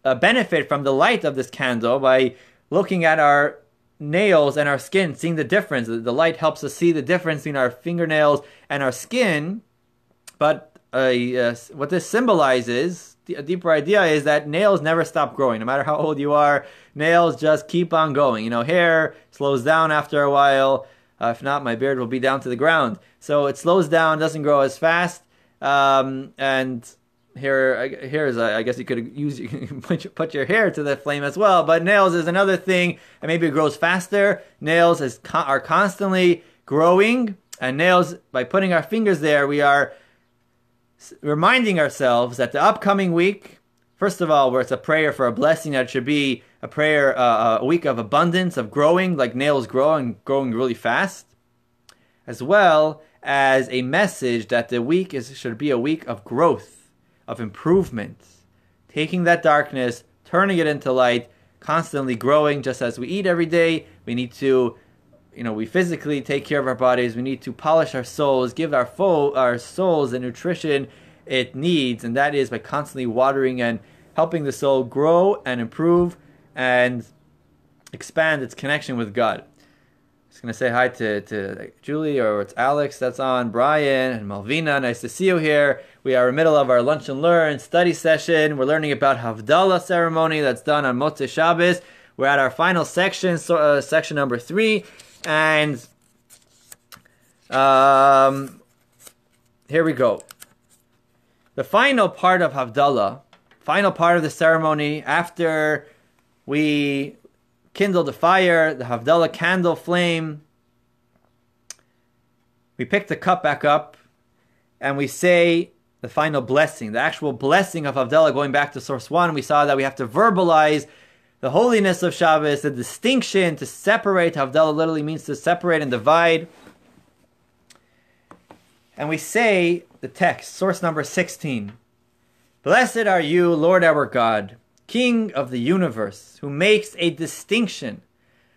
uh, benefit from the light of this candle by looking at our nails and our skin, seeing the difference. The, light helps us see the difference between our fingernails and our skin. But uh, what this symbolizes a deeper idea is that nails never stop growing. No matter how old you are, nails just keep on going. You know, hair slows down after a while. Uh, if not, my beard will be down to the ground. So it slows down, doesn't grow as fast. Um, and is, a, I guess you could use, you put your hair to the flame as well. But nails is another thing, and maybe it grows faster. Nails is are constantly growing, and nails by putting our fingers there, we are reminding ourselves that the upcoming week, first of all, where it's a prayer for a blessing, that should be a prayer, uh, a week of abundance, of growing, like nails grow and growing really fast, as well as a message that the week is should be a week of growth, of improvement, taking that darkness, turning it into light, constantly growing. Just as we eat every day, we need to you know, we physically take care of our bodies. We need to polish our souls, give our fo- our souls the nutrition it needs, and that is by constantly watering and helping the soul grow and improve and expand its connection with God. Just gonna say hi to, to Julie or it's Alex that's on, Brian and Malvina. Nice to see you here. We are in the middle of our lunch and learn study session. We're learning about Havdalah ceremony that's done on Motzei Shabbos. We're at our final section, so, uh, section number three And um, here we go. The final part of Havdalah, final part of the ceremony after we kindle the fire, the Havdalah candle flame. We pick the cup back up and we say the final blessing, the actual blessing of Havdalah, going back to source one. We saw that we have to verbalize the holiness of Shabbos, the distinction to separate. Havdalah literally means to separate and divide. And we say the text, source number 16 Blessed are you, Lord our God, King of the universe, who makes a distinction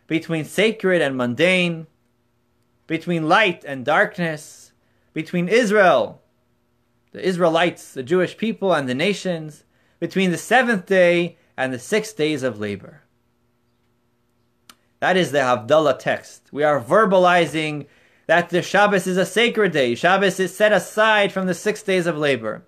between sacred and mundane, between light and darkness, between Israel, the Israelites, the Jewish people, and the nations, between the seventh day and the six days of labor. That is the Havdalah text. We are verbalizing that the Shabbos is a sacred day. Shabbos is set aside from the six days of labor.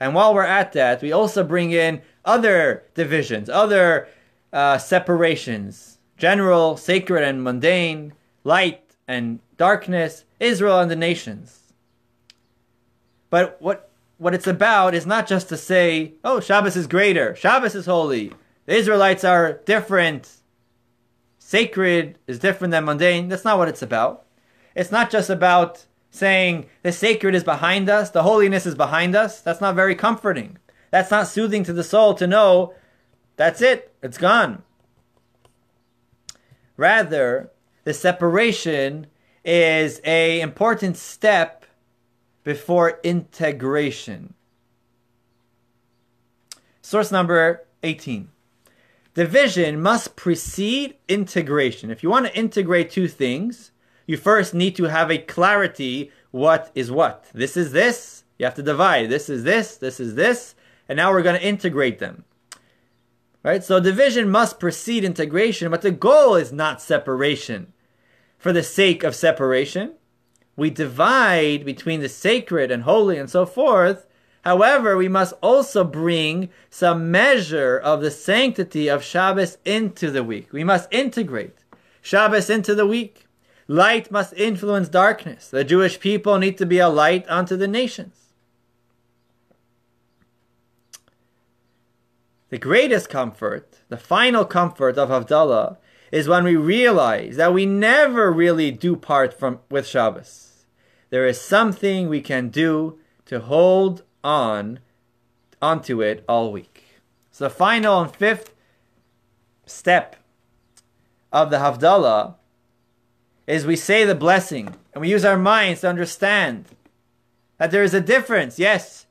And while we're at that, we also bring in other divisions, other uh, separations general, sacred, and mundane, light and darkness, Israel and the nations. But what what it's about is not just to say, oh, Shabbos is greater, Shabbos is holy, the Israelites are different, sacred is different than mundane. That's not what it's about. It's not just about saying the sacred is behind us, the holiness is behind us. That's not very comforting. That's not soothing to the soul to know that's it, it's gone. Rather, the separation is a important step before integration. Source number 18. Division must precede integration. If you want to integrate two things, you first need to have a clarity what is what. This is this, you have to divide. This is this, this is this, and now we're going to integrate them. Right? So division must precede integration, but the goal is not separation. For the sake of separation, we divide between the sacred and holy and so forth. However, we must also bring some measure of the sanctity of Shabbos into the week. We must integrate Shabbos into the week. Light must influence darkness. The Jewish people need to be a light unto the nations. The greatest comfort, the final comfort of Havdalah, is when we realize that we never really do part from with Shabbos. There is something we can do to hold on onto it all week. So the final and fifth step of the Havdalah is we say the blessing and we use our minds to understand that there is a difference, yes,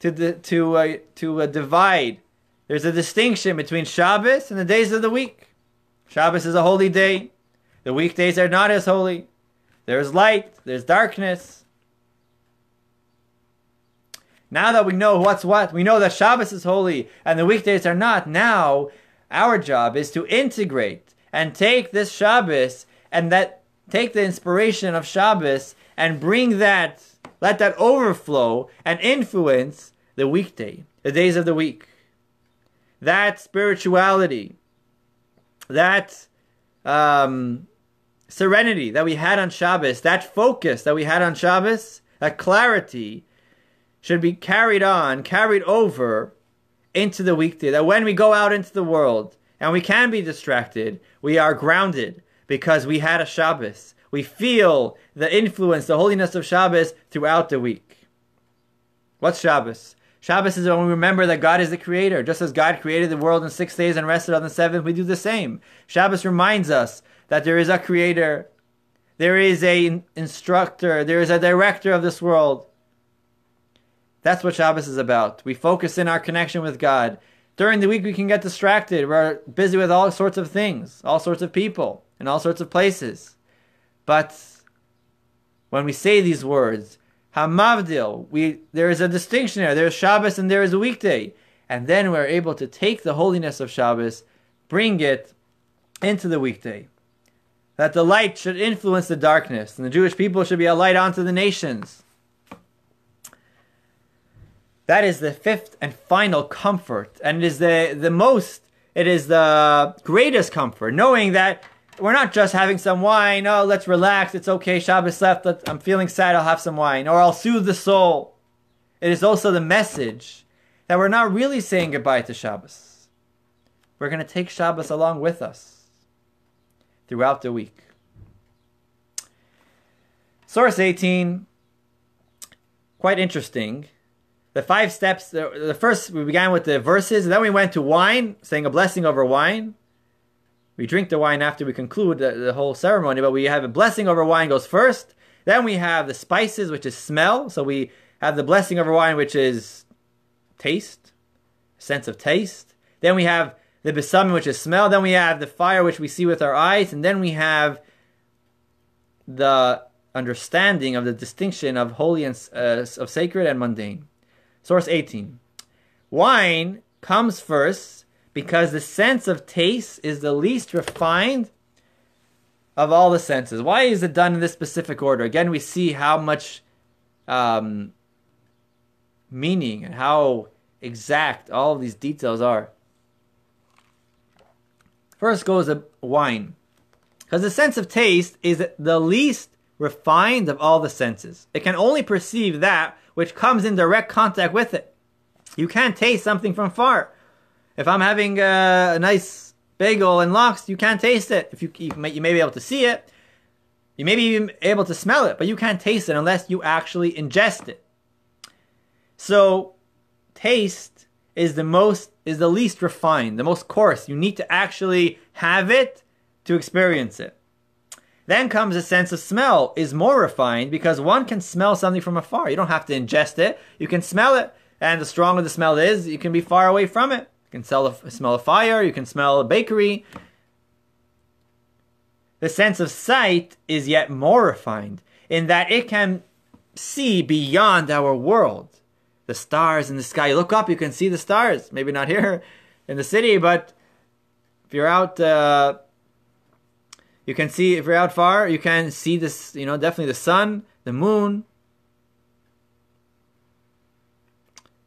to the, to uh, to uh, divide. There's a distinction between Shabbos and the days of the week. Shabbos is a holy day. The weekdays are not as holy. There's light, there's darkness. Now that we know what's what, we know that Shabbos is holy and the weekdays are not. Now, our job is to integrate and take this Shabbos and that take the inspiration of Shabbos and bring that, let that overflow and influence the weekday, the days of the week. That spirituality, that um, serenity that we had on Shabbos, that focus that we had on Shabbos, that clarity should be carried on, carried over into the weekday. That when we go out into the world and we can be distracted, we are grounded because we had a Shabbos. We feel the influence, the holiness of Shabbos throughout the week. What's Shabbos? Shabbos is when we remember that God is the creator. Just as God created the world in six days and rested on the seventh, we do the same. Shabbos reminds us that there is a creator, there is a instructor, there is a director of this world. That's what Shabbos is about. We focus in our connection with God. During the week, we can get distracted. We're busy with all sorts of things, all sorts of people in all sorts of places. But when we say these words, Hamavdil, we there is a distinction there. There is Shabbos and there is a weekday. And then we're able to take the holiness of Shabbos, bring it into the weekday. That the light should influence the darkness, and the Jewish people should be a light unto the nations. That is the fifth and final comfort, and it is the, the most, it is the greatest comfort, knowing that we're not just having some wine. Oh, let's relax. It's okay. Shabbos left. I'm feeling sad. I'll have some wine. Or I'll soothe the soul. It is also the message that we're not really saying goodbye to Shabbos. We're going to take Shabbos along with us throughout the week. Source 18, quite interesting. The five steps, the, the first, we began with the verses, and then we went to wine, saying a blessing over wine. We drink the wine after we conclude the, the whole ceremony, but we have a blessing over wine goes first. Then we have the spices, which is smell. So we have the blessing over wine, which is taste, sense of taste. Then we have the besamim, which is smell. Then we have the fire, which we see with our eyes. And then we have the understanding of the distinction of holy and uh, of sacred and mundane. Source 18. Wine comes first because the sense of taste is the least refined of all the senses. Why is it done in this specific order? Again, we see how much um, meaning and how exact all of these details are. First goes a wine. Because the sense of taste is the least refined of all the senses. It can only perceive that which comes in direct contact with it. You can't taste something from far. If I'm having a, a nice bagel and lox, you can't taste it. If you you may, you may be able to see it, you may be able to smell it, but you can't taste it unless you actually ingest it. So, taste is the most is the least refined, the most coarse. You need to actually have it to experience it. Then comes a sense of smell is more refined because one can smell something from afar. You don't have to ingest it. You can smell it. And the stronger the smell is, you can be far away from it. You can smell a, smell a fire, you can smell a bakery. The sense of sight is yet more refined in that it can see beyond our world. The stars in the sky. You look up, you can see the stars. Maybe not here in the city, but if you're out, uh, you can see, if you're out far, you can see this, you know, definitely the sun, the moon.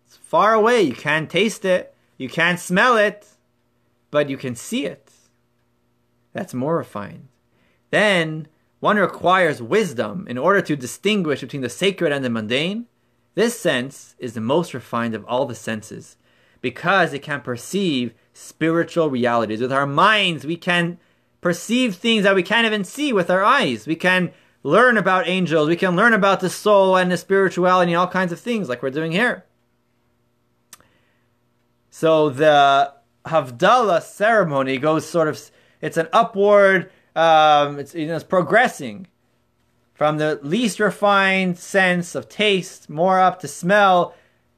It's far away, you can't taste it. You can't smell it, but you can see it. That's more refined. Then one requires wisdom in order to distinguish between the sacred and the mundane. This sense is the most refined of all the senses because it can perceive spiritual realities. With our minds, we can perceive things that we can't even see with our eyes. We can learn about angels, we can learn about the soul and the spirituality and all kinds of things like we're doing here. So the Havdalah ceremony goes sort of, it's an upward, um, it's, you know, it's progressing from the least refined sense of taste, more up to smell,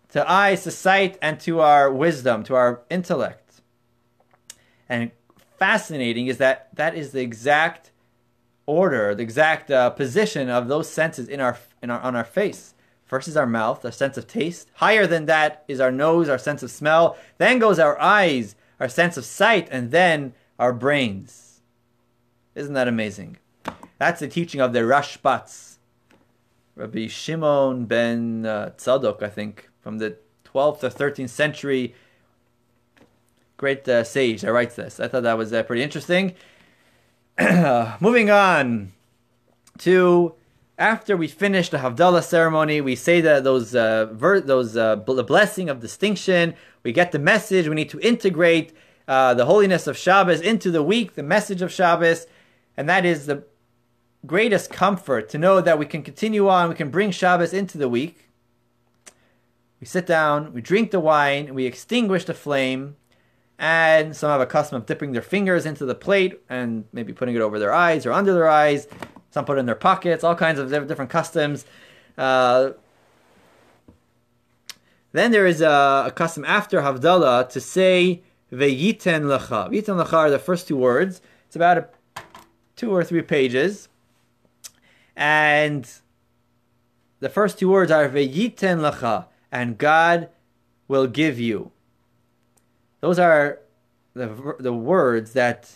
to eyes, to sight, and to our wisdom, to our intellect. And fascinating is that that is the exact order, the exact uh, position of those senses in our, in our on our face. First is our mouth, our sense of taste. Higher than that is our nose, our sense of smell. Then goes our eyes, our sense of sight, and then our brains. Isn't that amazing? That's the teaching of the Rashbats, Rabbi Shimon ben uh, Tzadok, I think, from the 12th or 13th century. Great uh, sage that writes this. I thought that was uh, pretty interesting. Moving on to after we finish the Havdalah ceremony, we say that those uh, ver- those uh, the blessing of distinction. We get the message. We need to integrate uh, the holiness of Shabbos into the week, the message of Shabbos, and that is the greatest comfort to know that we can continue on. We can bring Shabbos into the week. We sit down, we drink the wine, we extinguish the flame, and some have a custom of dipping their fingers into the plate and maybe putting it over their eyes or under their eyes some put it in their pockets, all kinds of different customs. Uh, then there is a, a, custom after Havdalah to say Veyiten Lecha. Veyiten Lecha are the first two words. It's about a, two or three pages. And the first two words are Veyiten Lecha, and God will give you. Those are the, the words that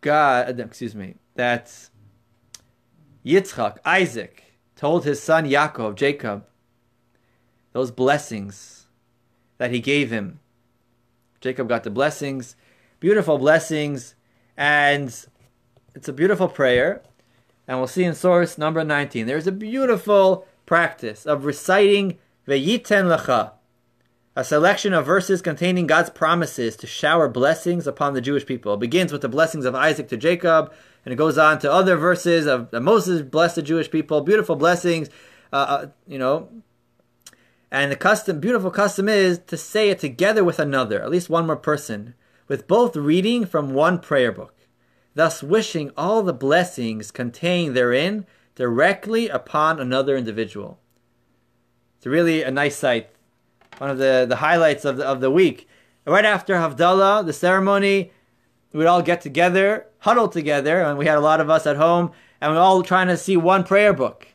God, excuse me, that Yitzchak, Isaac, told his son Yaakov, Jacob, those blessings that he gave him. Jacob got the blessings, beautiful blessings, and it's a beautiful prayer, and we'll see in source number 19. There's a beautiful practice of reciting Veyiten Lecha, a selection of verses containing God's promises to shower blessings upon the Jewish people. It begins with the blessings of Isaac to Jacob, and it goes on to other verses of Moses blessed the Jewish people, beautiful blessings, uh, uh, you know. And the custom, beautiful custom is to say it together with another, at least one more person, with both reading from one prayer book, thus wishing all the blessings contained therein directly upon another individual. It's really a nice sight one of the, the highlights of the, of the week. Right after Havdalah, the ceremony, we'd all get together, huddle together, and we had a lot of us at home, and we're all trying to see one prayer book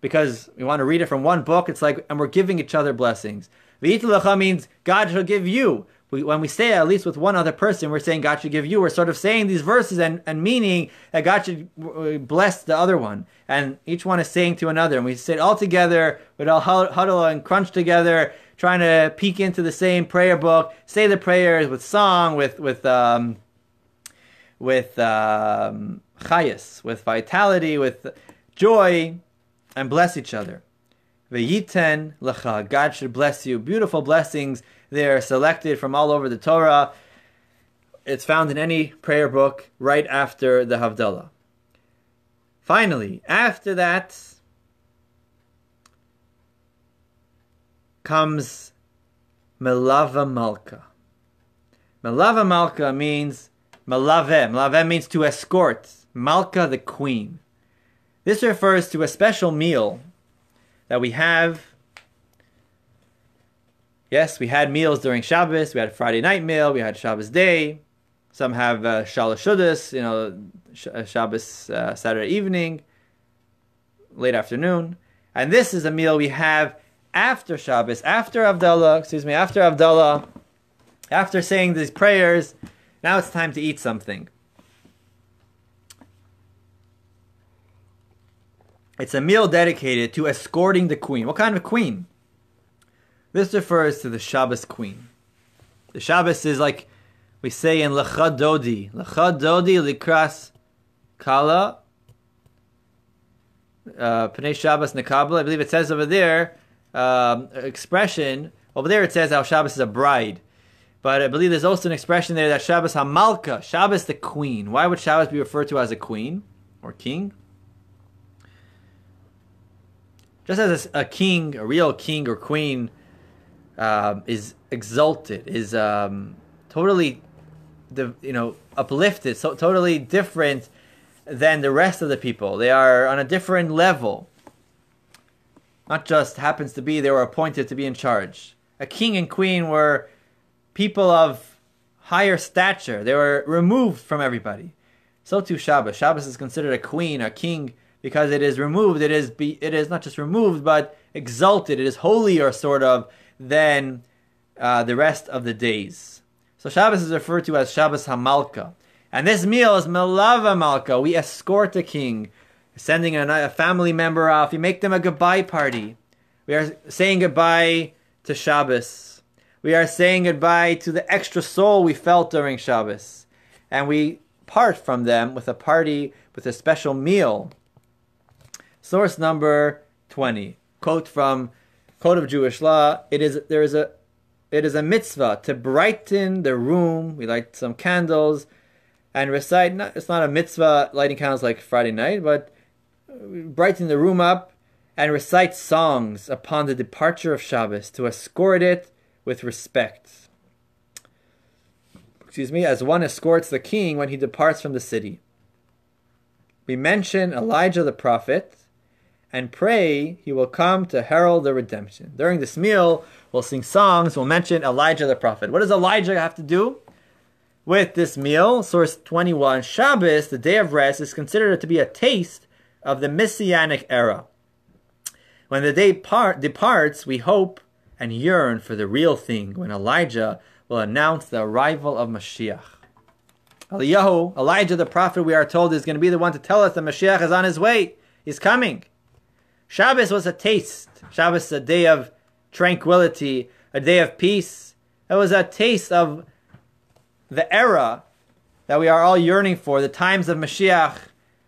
because we want to read it from one book. It's like, and we're giving each other blessings. Veyiten Lecha means God shall give you. We, when we say it, at least with one other person, we're saying God should give you. We're sort of saying these verses and, and meaning that God should uh, bless the other one. And each one is saying to another. And we sit all together, we'd all huddle and crunch together, trying to peek into the same prayer book, say the prayers with song, with with um, with um, chayus, with vitality, with joy, and bless each other. V'yiten lecha, God should bless you. Beautiful blessings. They're selected from all over the Torah. It's found in any prayer book right after the Havdalah. Finally, after that, comes Melava Malka. Melava Malka means Melave. Melave means to escort. Malka the queen. This refers to a special meal that we have. Yes, we had meals during Shabbos. We had Friday night meal. We had Shabbos day. Some have uh, Shalosh you know, uh, Shabbos uh, Saturday evening, late afternoon. And this is a meal we have after Shabbos, after Havdalah, excuse me, after Havdalah, after saying these prayers, now it's time to eat something. It's a meal dedicated to escorting the queen. What kind of queen? This refers to the Shabbos queen. The Shabbos is like we say in Lecha Dodi. Lecha Dodi Likras Kala. Uh, Pnei Shabbos Nekabla. I believe it says over there um, expression. Over there it says how Shabbos is a bride. But I believe there's also an expression there that Shabbos Hamalka, Shabbos the queen. Why would Shabbos be referred to as a queen or king? Just as a, king, a real king or queen, um, is exalted, is um, totally, you know uplifted, so totally different than the rest of the people. They are on a different level not just happens to be they were appointed to be in charge. A king and queen were people of higher stature. They were removed from everybody. So too Shabbos. Shabbos is considered a queen, a king, because it is removed. It is be, it is not just removed, but exalted. It is holier, sort of, than uh, the rest of the days. So Shabbos is referred to as Shabbos Hamalka. And this meal is Melava Malka. We escort the king sending a, family member off. We make them a goodbye party. We are saying goodbye to Shabbos. We are saying goodbye to the extra soul we felt during Shabbos. And we part from them with a party, with a special meal. Source number 20. Quote from Code of Jewish Law. It is there is a it is a mitzvah to brighten the room. We light some candles and recite. Not, it's not a mitzvah lighting candles like Friday night, but uh, brighten the room up, and recite songs upon the departure of Shabbos to escort it with respect. Excuse me, as one escorts the king when he departs from the city. We mention Elijah the prophet and pray he will come to herald the redemption. During this meal, we'll sing songs, we'll mention Elijah the prophet. What does Elijah have to do with this meal? Source 21 Shabbos, the day of rest, is considered to be a taste of the Messianic era. When the day part, departs, we hope and yearn for the real thing when Elijah will announce the arrival of Mashiach. Eliyahu, Elijah the prophet, we are told, is going to be the one to tell us that Mashiach is on his way. He's coming. Shabbos was a taste. Shabbos, is a day of tranquility, a day of peace. It was a taste of the era that we are all yearning for, the times of Mashiach,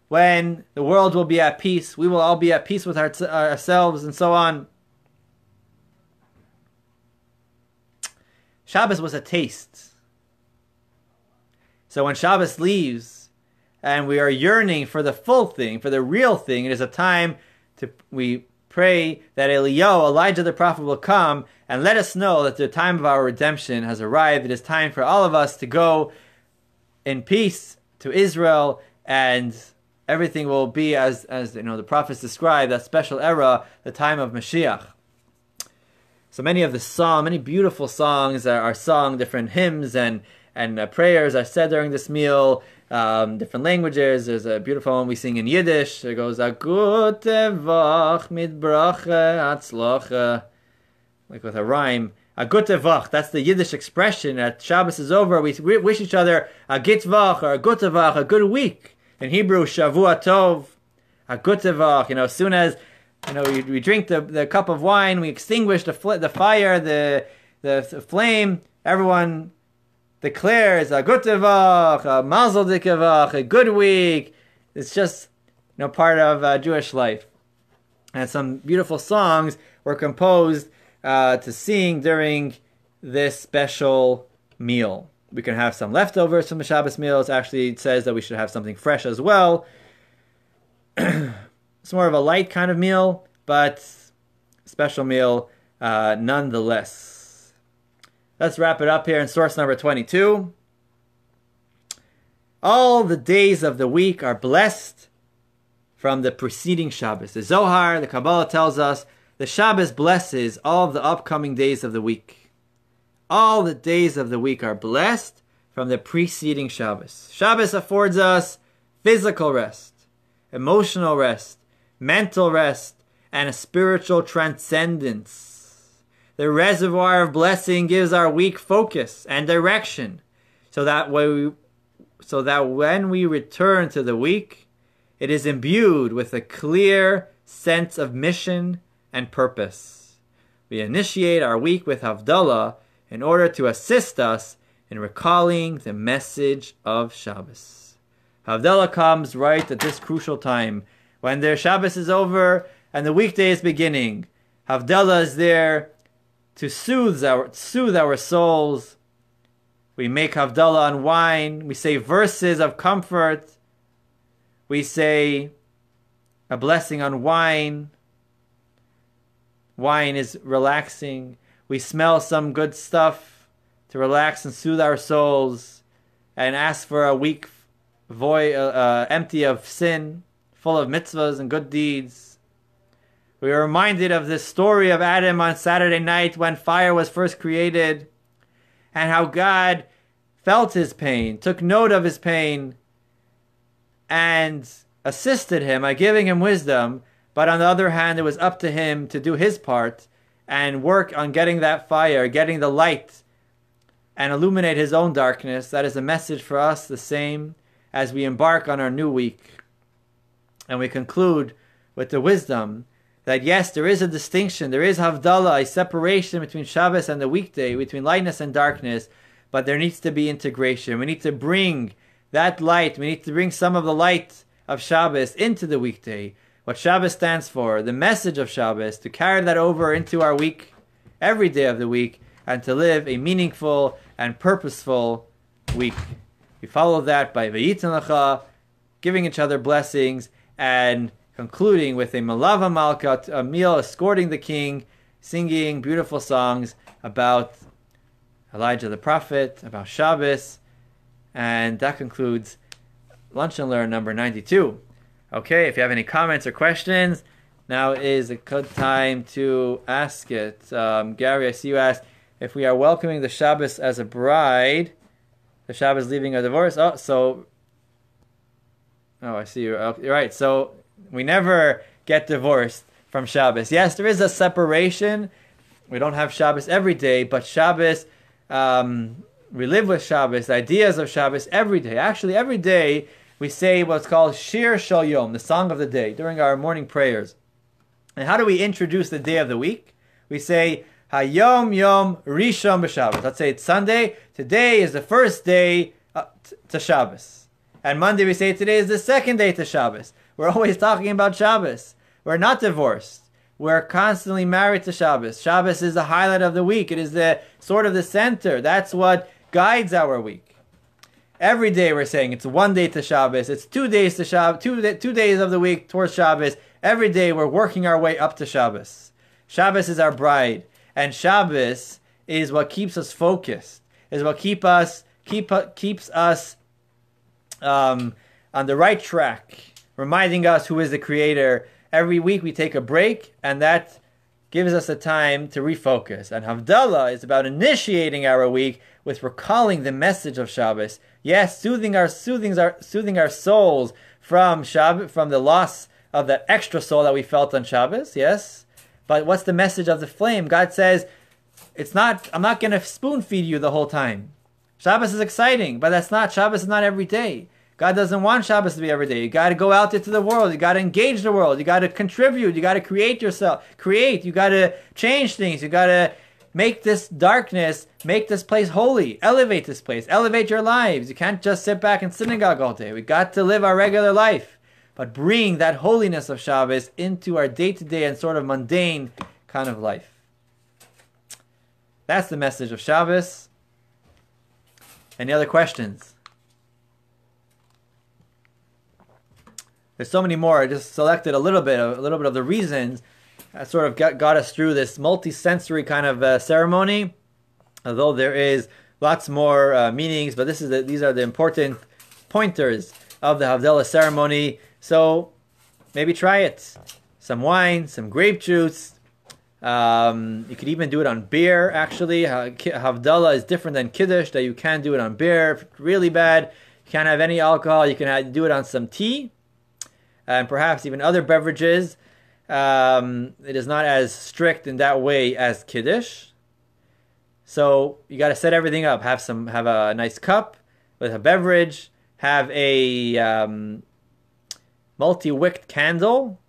when the world will be at peace, we will all be at peace with our, ourselves, and so on. Shabbos was a taste. So when Shabbos leaves, and we are yearning for the full thing, for the real thing, it is a time to we pray that Eliyahu, Elijah the prophet, will come and let us know that the time of our redemption has arrived. It is time for all of us to go in peace to Israel, and everything will be as as you know the prophets describe that special era, the time of Mashiach. So many of the song, many beautiful songs are, are sung, different hymns and and uh, prayers are said during this meal. Um, different languages. There's a beautiful one we sing in Yiddish. It goes a gute Woche mit Brache Atzloche, like with a rhyme. A gute Woche. That's the Yiddish expression. That Shabbos is over, we wish each other a git Woche or a gute Woche, a good week. In Hebrew, Shavua Tov, a gute Woche. You know, as soon as you know we, we drink the, the cup of wine, we extinguish the the fire, the the, the flame. Everyone declares a good tevach, a mazel dikavach, a good week. It's just you know part of uh, Jewish life. And some beautiful songs were composed uh, to sing during this special meal. We can have some leftovers from the Shabbos meals. Actually, it says that we should have something fresh as well. it's more of a light kind of meal, but special meal uh, nonetheless. Let's wrap it up here in source number 22. All the days of the week are blessed from the preceding Shabbos. The Zohar, the Kabbalah tells us the Shabbos blesses all the upcoming days of the week. All the days of the week are blessed from the preceding Shabbos. Shabbos affords us physical rest, emotional rest, mental rest, and a spiritual transcendence. The reservoir of blessing gives our week focus and direction, so that we, so that when we return to the week, it is imbued with a clear sense of mission and purpose. We initiate our week with Havdalah in order to assist us in recalling the message of Shabbos. Havdalah comes right at this crucial time when their Shabbos is over and the weekday is beginning. Havdalah is there to soothe our, soothe our souls. We make Havdalah on wine. We say verses of comfort. We say a blessing on wine. Wine is relaxing. We smell some good stuff to relax and soothe our souls and ask for a week void, uh, uh, empty of sin, full of mitzvahs and good deeds. We are reminded of this story of Adam on Saturday night when fire was first created and how God felt his pain, took note of his pain, and assisted him by giving him wisdom. But on the other hand, it was up to him to do his part and work on getting that fire, getting the light, and illuminate his own darkness. That is a message for us, the same as we embark on our new week. And we conclude with the wisdom that yes, there is a distinction, there is Havdalah, a separation between Shabbos and the weekday, between lightness and darkness, but there needs to be integration. We need to bring that light, we need to bring some of the light of Shabbos into the weekday. What Shabbos stands for, the message of Shabbos, to carry that over into our week, every day of the week, and to live a meaningful and purposeful week. We follow that by Veyiten giving each other blessings, and concluding with a Melave Malka, a meal escorting the king, singing beautiful songs about Elijah the prophet, about Shabbos, and that concludes Lunch and Learn number 92. Okay, if you have any comments or questions, now is a good time to ask it. Um, Gary, I see you asked if we are welcoming the Shabbos as a bride, the Shabbos leaving a divorce. Oh, so. Oh, I see you. Okay, right. So we never get divorced from Shabbos. Yes, there is a separation. We don't have Shabbos every day, but Shabbos, um, we live with Shabbos, ideas of Shabbos every day. Actually, every day we say what's called Shir Shel Yom, the song of the day, during our morning prayers. And how do we introduce the day of the week? We say Hayom Yom Rishon B'Shabbos. Let's say it's Sunday. Today is the first day uh, to Shabbos. And Monday we say today is the second day to Shabbos. We're always talking about Shabbos. We're not divorced. We're constantly married to Shabbos. Shabbos is the highlight of the week. It is the sort of the center. That's what guides our week. Every day we're saying it's one day to Shabbos. It's two days to Shabbos. Two, two days of the week towards Shabbos. Every day we're working our way up to Shabbos. Shabbos is our bride, and Shabbos is what keeps us focused. Is what keep us keep keeps us um, on the right track, reminding us who is the Creator. Every week we take a break, and that gives us the time to refocus. And Havdalah is about initiating our week with recalling the message of Shabbos. Yes, soothing our soothing our soothing our souls from Shabbos, from the loss of that extra soul that we felt on Shabbos. Yes, but what's the message of the flame? God says, "It's not. I'm not going to spoon feed you the whole time. Shabbos is exciting, but that's not Shabbos is not every day. God doesn't want Shabbos to be every day. You got to go out into the world. You got to engage the world. You got to contribute. You got to create yourself. Create. You got to change things. You got to make this darkness, make this place holy. Elevate this place. Elevate your lives. You can't just sit back in synagogue all day. We got to live our regular life, but bring that holiness of Shabbos into our day-to-day and sort of mundane kind of life. That's the message of Shabbos. Any other questions? There's so many more. I just selected a little bit, a little bit of the reasons that sort of got, got us through this multi-sensory kind of uh, ceremony. Although there is lots more uh, meanings, but this is the, these are the important pointers of the Havdalah ceremony. So maybe try it. Some wine, some grape juice. Um, you could even do it on beer. Actually, Havdalah is different than Kiddush. That you can do it on beer. really bad, you can't have any alcohol. You can do it on some tea and perhaps even other beverages. Um, it is not as strict in that way as Kiddush. So you got to set everything up. Have some, have a nice cup with a beverage. Have a um, multi-wicked candle.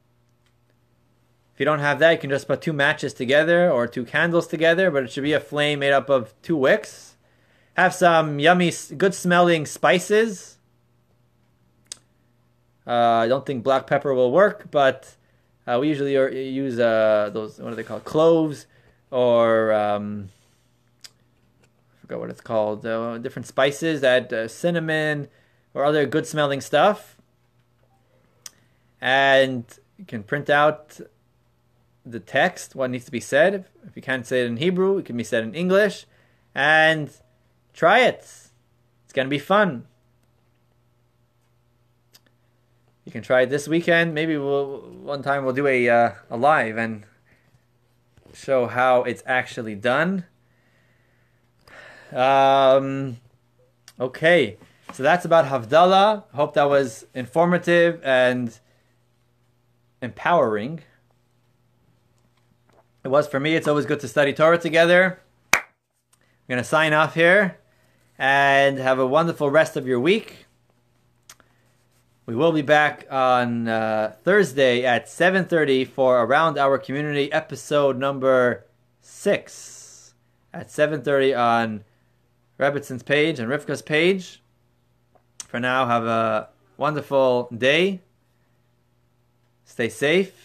If you don't have that, you can just put two matches together or two candles together, but it should be a flame made up of two wicks. Have some yummy, good smelling spices uh, I don't think black pepper will work, but uh, we usually use uh, those what are they called cloves or um, I forgot what it's called uh, different spices that uh, cinnamon or other good smelling stuff and you can print out the text what needs to be said if you can't say it in Hebrew it can be said in English and try it it's gonna be fun you can try it this weekend. Maybe we'll one time we'll do a uh, a live and show how it's actually done. Um, okay, so that's about Havdalah. Hope that was informative and empowering. It was for me. It's always good to study Torah together. I'm gonna sign off here and have a wonderful rest of your week. We will be back on uh, Thursday at 7:30 for Around Our Community episode number 6 at 7:30 on Rebbetzin's page and Rivka's page. For now, have a wonderful day. Stay safe,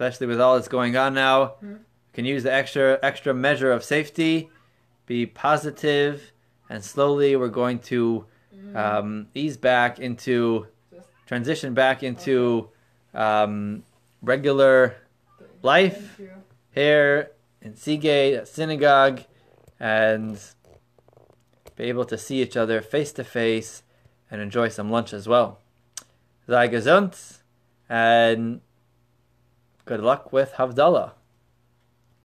especially with all that's going on now. Mm-hmm. Can use the extra extra measure of safety. Be positive, and slowly we're going to um, ease back into transition back into um, regular life here in Seagate synagogue and be able to see each other face to face and enjoy some lunch as well. Sei gesund and good luck with Havdalah.